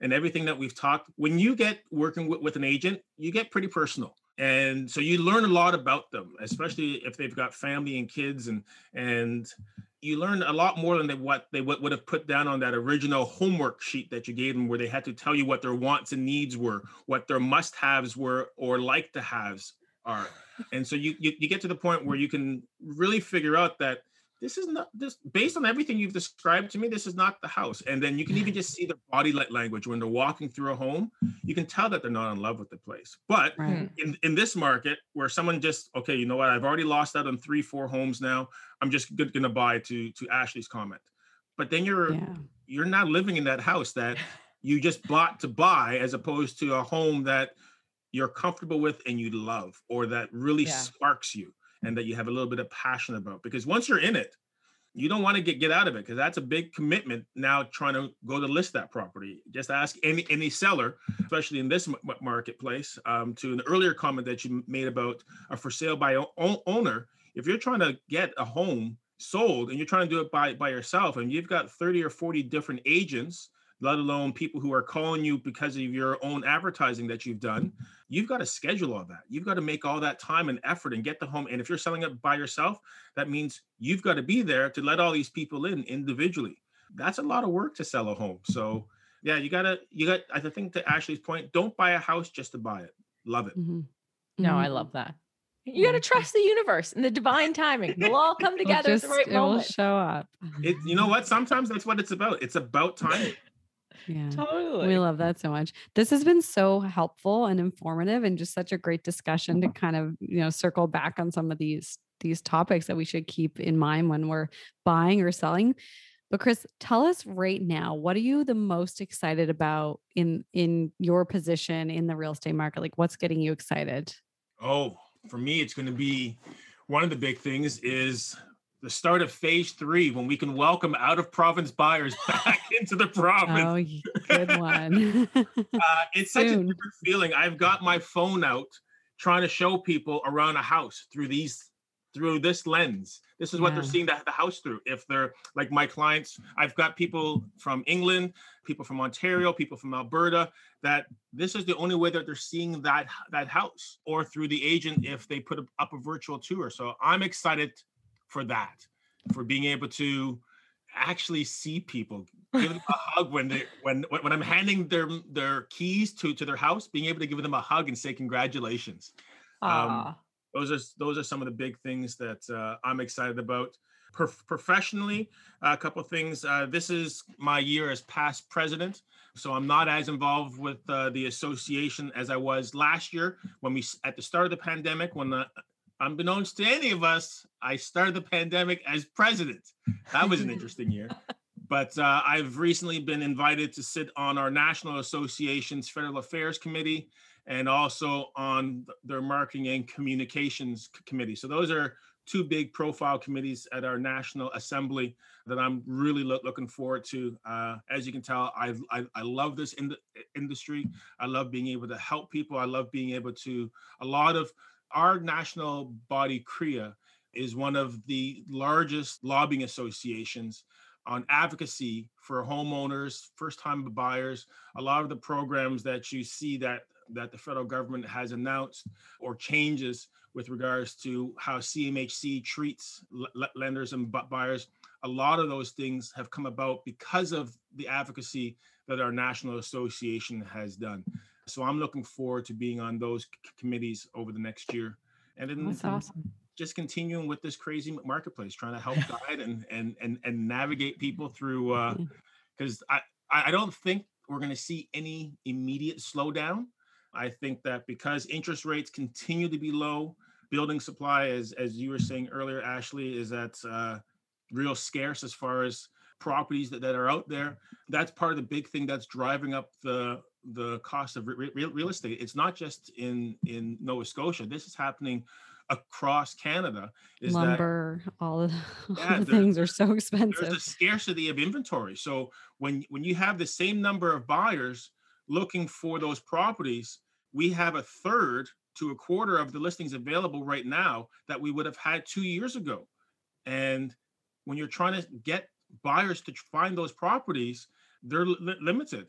and everything that we've talked, when you get working with, with an agent, you get pretty personal and so you learn a lot about them especially if they've got family and kids and and you learn a lot more than they, what they would have put down on that original homework sheet that you gave them where they had to tell you what their wants and needs were what their must haves were or like to haves are. And so you, you you get to the point where you can really figure out that this is not this based on everything you've described to me this is not the house. And then you can even just see the body language. When they're walking through a home you can tell that they're not in love with the place. But right. Hmm. in, in this market where someone just okay you know what? I've already lost out on three four homes now. I'm just going to buy to to ashley's comment. But then you're yeah. you're not living in that house that you just bought to buy as opposed to a home that you're comfortable with and you love or that really yeah. sparks you and that you have a little bit of passion about because once you're in it you don't want to get get out of it because that's a big commitment now trying to go to list that property. Just ask any any seller especially in this marketplace um, to an earlier comment that you made about a for sale by owner. If you're trying to get a home sold and you're trying to do it by by yourself and you've got 30 or 40 different agents let alone people who are calling you because of your own advertising that you've done. You've got to schedule all that. You've got to make all that time and effort and get the home. And if you're selling it by yourself, that means you've got to be there to let all these people in individually. That's a lot of work to sell a home. So yeah, you gotta you got I think to Ashley's point, don't buy a house just to buy it. Love it. Mm-hmm. No, mm-hmm. I love that. You got to trust the universe and the divine timing. They'll all come together just, at the right it moment. It will show up. It, you know what? Sometimes that's what it's about. It's about timing. Yeah. Totally. We love that so much. This has been so helpful and informative and just such a great discussion to kind of, you know, circle back on some of these these topics that we should keep in mind when we're buying or selling. But Chris, tell us right now, what are you the most excited about in in your position in the real estate market? Like what's getting you excited? Oh, for me it's going to be one of the big things is the start of phase three when we can welcome out of province buyers back into the province. Oh, good one. uh, it's such Soon. a different feeling. I've got my phone out trying to show people around a house through these through this lens. This is what yeah. they're seeing the, the house through. If they're like my clients, I've got people from England, people from Ontario, people from Alberta, that this is the only way that they're seeing that that house or through the agent if they put up a virtual tour. So I'm excited for that, for being able to actually see people, give them a hug when they when when I'm handing their their keys to to their house, being able to give them a hug and say congratulations. Um, those are those are some of the big things that uh, I'm excited about. professionally, a couple of things. Uh, this is my year as past president, so I'm not as involved with uh, the association as I was last year when we at the start of the pandemic when the unbeknownst to any of us, I started the pandemic as president. That was an interesting year. But uh, I've recently been invited to sit on our National Association's Federal Affairs Committee and also on their Marketing and Communications Committee. So those are two big profile committees at our National Assembly that I'm really lo- looking forward to. Uh, as you can tell, I, I, I love this in- industry. I love being able to help people. I love being able to, a lot of our national body, CREA, is one of the largest lobbying associations on advocacy for homeowners, first-time buyers. A lot of the programs that you see that that the federal government has announced or changes with regards to how CMHC treats l- lenders and buyers. A lot of those things have come about because of the advocacy that our national association has done. So I'm looking forward to being on those c- committees over the next year. And then That's awesome. just continuing with this crazy marketplace, trying to help guide and and and and navigate people through because uh, I I don't think we're going to see any immediate slowdown. I think that because interest rates continue to be low, building supply, as as you were saying earlier, Ashley, is that uh, real scarce as far as properties that, that are out there. That's part of the big thing that's driving up the the cost of re- real, real estate. It's not just in in Nova Scotia. This is happening across Canada. Is lumber, that, all of all yeah, the things are so expensive. There's a scarcity of inventory. So when when you have the same number of buyers looking for those properties, we have a third to a quarter of the listings available right now that we would have had two years ago. And when you're trying to get buyers to find those properties, they're li- limited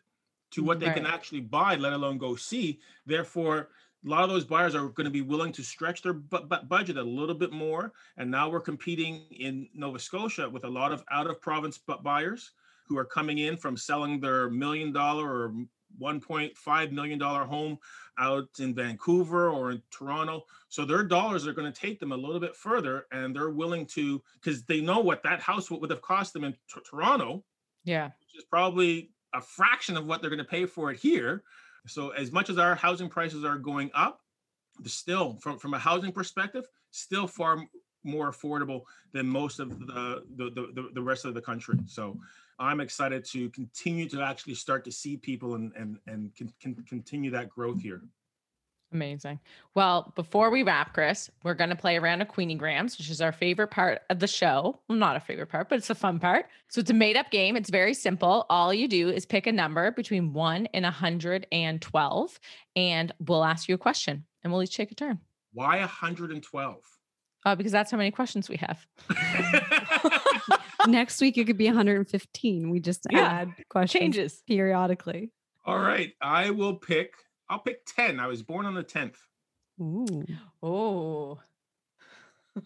to what they right. can actually buy, let alone go see. Therefore, a lot of those buyers are going to be willing to stretch their bu- bu- budget a little bit more. And now we're competing in Nova Scotia with a lot of out of province buyers who are coming in from selling their million dollar or 1.5 million dollar home out in Vancouver or in Toronto. So their dollars are going to take them a little bit further and they're willing to because they know what that house would have cost them in t- Toronto. Yeah. Which is probably a fraction of what they're going to pay for it here. So as much as our housing prices are going up, still from, from a housing perspective, still far more affordable than most of the the, the, the rest of the country. So I'm excited to continue to actually start to see people and and and can, can continue that growth here. Amazing. Well, before we wrap, Chris, we're going to play a round of Queeniegrams, which is our favorite part of the show. Well, not a favorite part, but it's a fun part. So it's a made up game. It's very simple. All you do is pick a number between one and 112, and we'll ask you a question and we'll each take a turn. Why 112? Uh, because that's how many questions we have. Next week, it could be 115. We just yeah. add questions Changes. periodically. All right. I will pick I'll pick 10. I was born on the 10th. Ooh. Oh.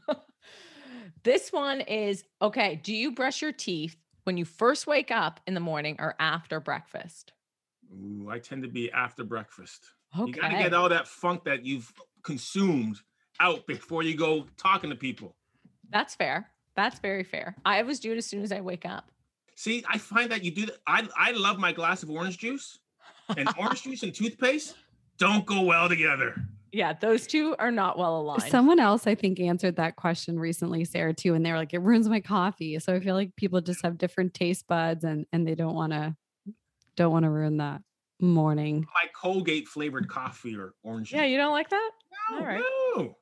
this one is okay. Do you brush your teeth when you first wake up in the morning or after breakfast? Ooh, I tend to be after breakfast. Okay. You got to get all that funk that you've consumed out before you go talking to people. That's fair. That's very fair. I always do it as soon as I wake up. See, I find that you do that. I, I love my glass of orange juice and orange juice and toothpaste don't go well together. Yeah, those two are not well aligned. Someone else, I think, answered that question recently, Sarah, too, and they were like, "It ruins my coffee." So I feel like people just have different taste buds, and and they don't want to don't want to ruin that morning. My Colgate flavored coffee or orange. Yeah, you don't like that? No, All right. no.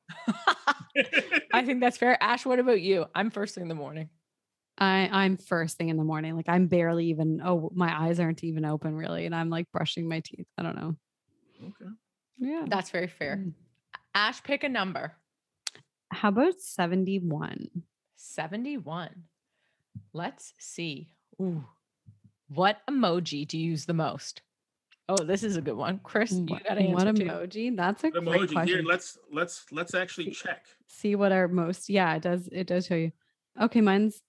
I think that's fair. Ash, what about you? I'm first thing in the morning. I I'm first thing in the morning. Like I'm barely even oh my eyes aren't even open really, and I'm like brushing my teeth. I don't know. Okay. Yeah. That's very fair. Mm. Ash, pick a number. How about 71? 71. Let's see. Ooh. What emoji do you use the most? Oh, this is a good one. Chris, you got to answer. What too. emoji? That's a what great emoji. question. Here, let's let's let's actually check. See what our most yeah, it does it does show you. Okay, mine's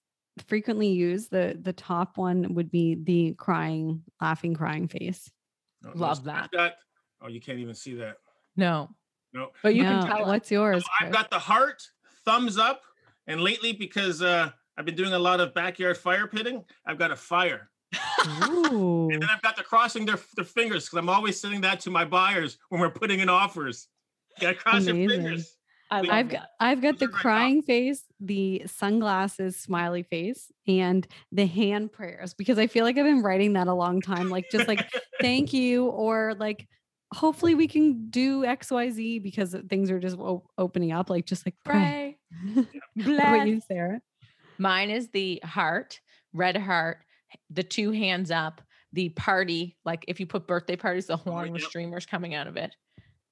frequently used. The the top one would be the crying, laughing, crying face. No, Love that. Got, oh, you can't even see that. No. No. But you no. can tell. What's yours? I've got the heart, thumbs up, and lately because uh I've been doing a lot of backyard fire pitting. I've got a fire. Ooh. And then I've got the crossing their, their fingers because I'm always sending that to my buyers when we're putting in offers. You gotta cross your fingers. I that. got I've got the Those are my top. crying face, the sunglasses smiley face, and the hand prayers because I feel like I've been writing that a long time. Like just like thank you or like hopefully we can do XYZ because things are just o- opening up. Like just like pray. Pray. What Bless. about you, Sarah? Mine is the heart, red heart, the two hands up, the party, like if you put birthday parties, the horn with yep. streamers coming out of it,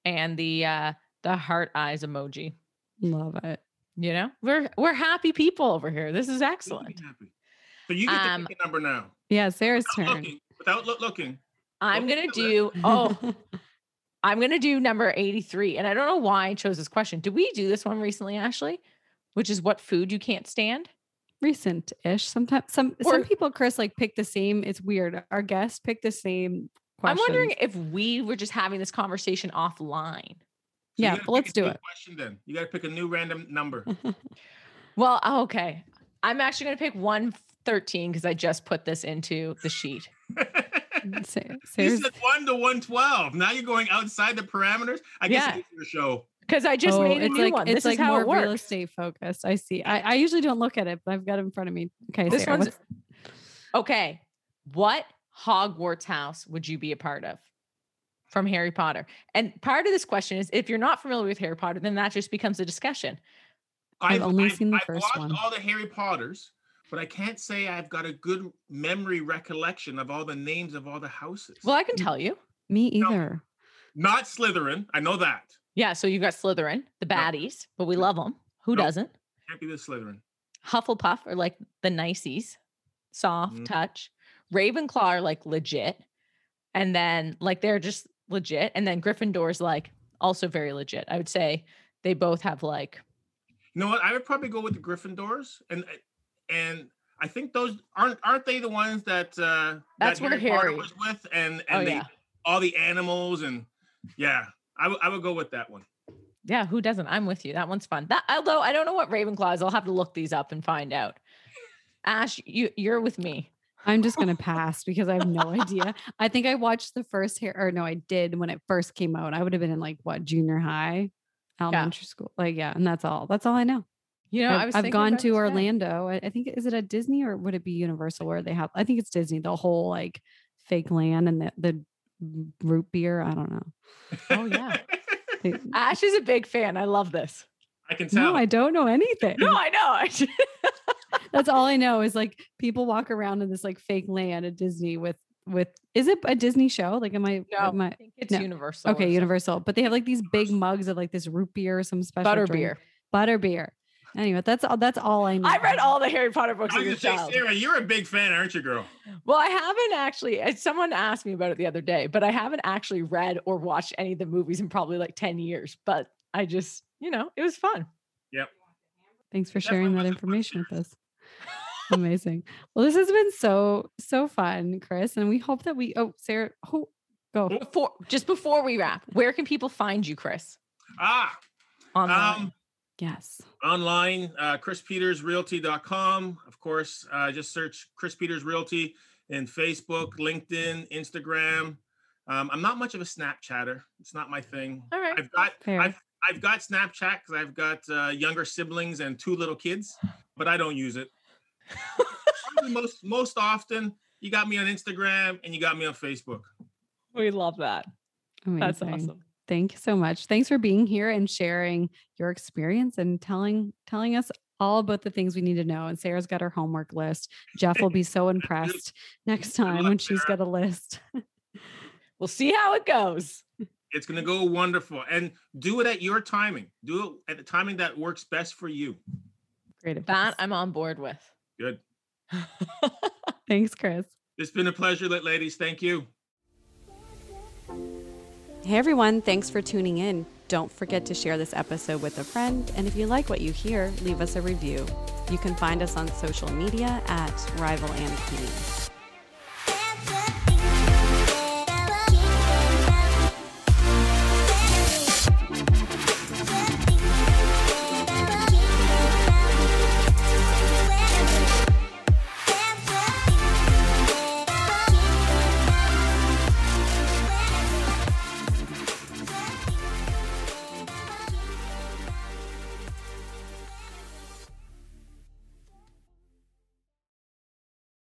and the uh the heart eyes emoji. Love it. You know, we're we're happy people over here. This is excellent. happy. So you get Um, to pick a number now. Yeah, Sarah's Without turn. looking. Without loo- looking. I'm gonna do oh, I'm gonna do number 83. And I don't know why I chose this question. Did we do this one recently, Ashley? Which is what food you can't stand? recent-ish. Sometimes some Or- some people, Chris, like pick the same. It's weird. Our guests pick the same I'm wondering if we were just having this conversation offline. So Yeah, gotta but let's do it. Question then. You got to pick a new random number. Well, oh, okay. I'm actually going to pick 113 because I just put this into the sheet. Sa- you said one to one twelve. Now you're going outside the parameters. I guess Yeah. it's your show. Because I just Oh, made a new like one. it's This like is how more it works. real estate focused. I see. I, I usually don't look at it, but I've got it in front of me. Okay, This Sarah, one's what's- okay. What Hogwarts house would you be a part of from Harry Potter? And part of this question is if you're not familiar with Harry Potter, then that just becomes a discussion. I've only seen the first watched one. all the Harry Potters, but I can't say I've got a good memory recollection of all the names of all the houses. Well, I can tell you. me No. either. Not Slytherin. I know that. Yeah. So you've got Slytherin, the No. baddies, but we love them. Who No. doesn't? Can't be the Slytherin. Hufflepuff are like the niceys, soft Mhm. touch. Ravenclaw are like legit. And then like they're just legit. And then Gryffindor's like also very legit. I would say they both have like You know what? I would probably go with the Gryffindors, and and I think those aren't aren't they the ones that uh That's that where Harry Harry- was with, and Oh, and they, yeah. all the animals and yeah, I would I would go with that one. Yeah, who doesn't? I'm with you. That one's fun. That although I don't know what Ravenclaw is, I'll have to look these up and find out. Ash, you you're with me. I'm just gonna pass because I have no idea. I think I watched the first hair, or no, I did when it first came out. I would have been in like what junior high, elementary school. Like yeah, and that's all. That's all I know. You know, I I've, was I've gone to. Orlando. I, I think is it at Disney or would it be Universal where they have? I think it's Disney. The whole like fake land and the the root beer. I don't know. Oh, yeah. Ash is a big fan. I love this. I can tell. no, I don't know anything. No, I know. I That's all I know is like people walk around in this like fake land at Disney with with. Is it a Disney show? Like, am I? no, am I I think it's no. universal. okay. Universal. But they have like these big mugs of like this root beer or some special Butter drink. beer. Butter beer. Anyway, that's all. That's all I know. I read all the Harry Potter books I was a gonna say, child. Sarah, you're a big fan, aren't you, girl? Well, I haven't actually. Someone asked me about it the other day, but I haven't actually read or watched any of the movies in probably like 10 years. But I just, you know, it was fun. Yep. Thanks for sharing that was a fun information with us. Amazing. Well, this has been so so fun, Chris, and we hope that we. Oh, Sarah, oh, go. Before, just before we wrap, where can people find you, Chris? Ah, Online. um, Yes. online, uh, chrispetersrealty.com. Of course, uh, just search Chris Peters Realty in Facebook, LinkedIn, Instagram. Um, I'm not much of a Snapchatter. It's not my thing. all right. I've got Fair. I've, I've got Snapchat because I've got uh, younger siblings and two little kids, but I don't use it. Most most often, you got me on Instagram and you got me on Facebook. We love that. Amazing. That's awesome. Thank you so much. Thanks for being here and sharing your experience and telling telling us all about the things we need to know. And Sarah's got her homework list. Jeff will be so impressed next time when she's got a list. We'll see how it goes. It's gonna go wonderful, and do it at your timing. Do it at the timing that works best for you. Great. advice. That I'm on board with. Good. Thanks, Chris. It's been a pleasure, ladies. Thank you. Hey everyone, thanks for tuning in. Don't forget to share this episode with a friend, and if you like what you hear, leave us a review. You can find us on social media at Rival and Queen.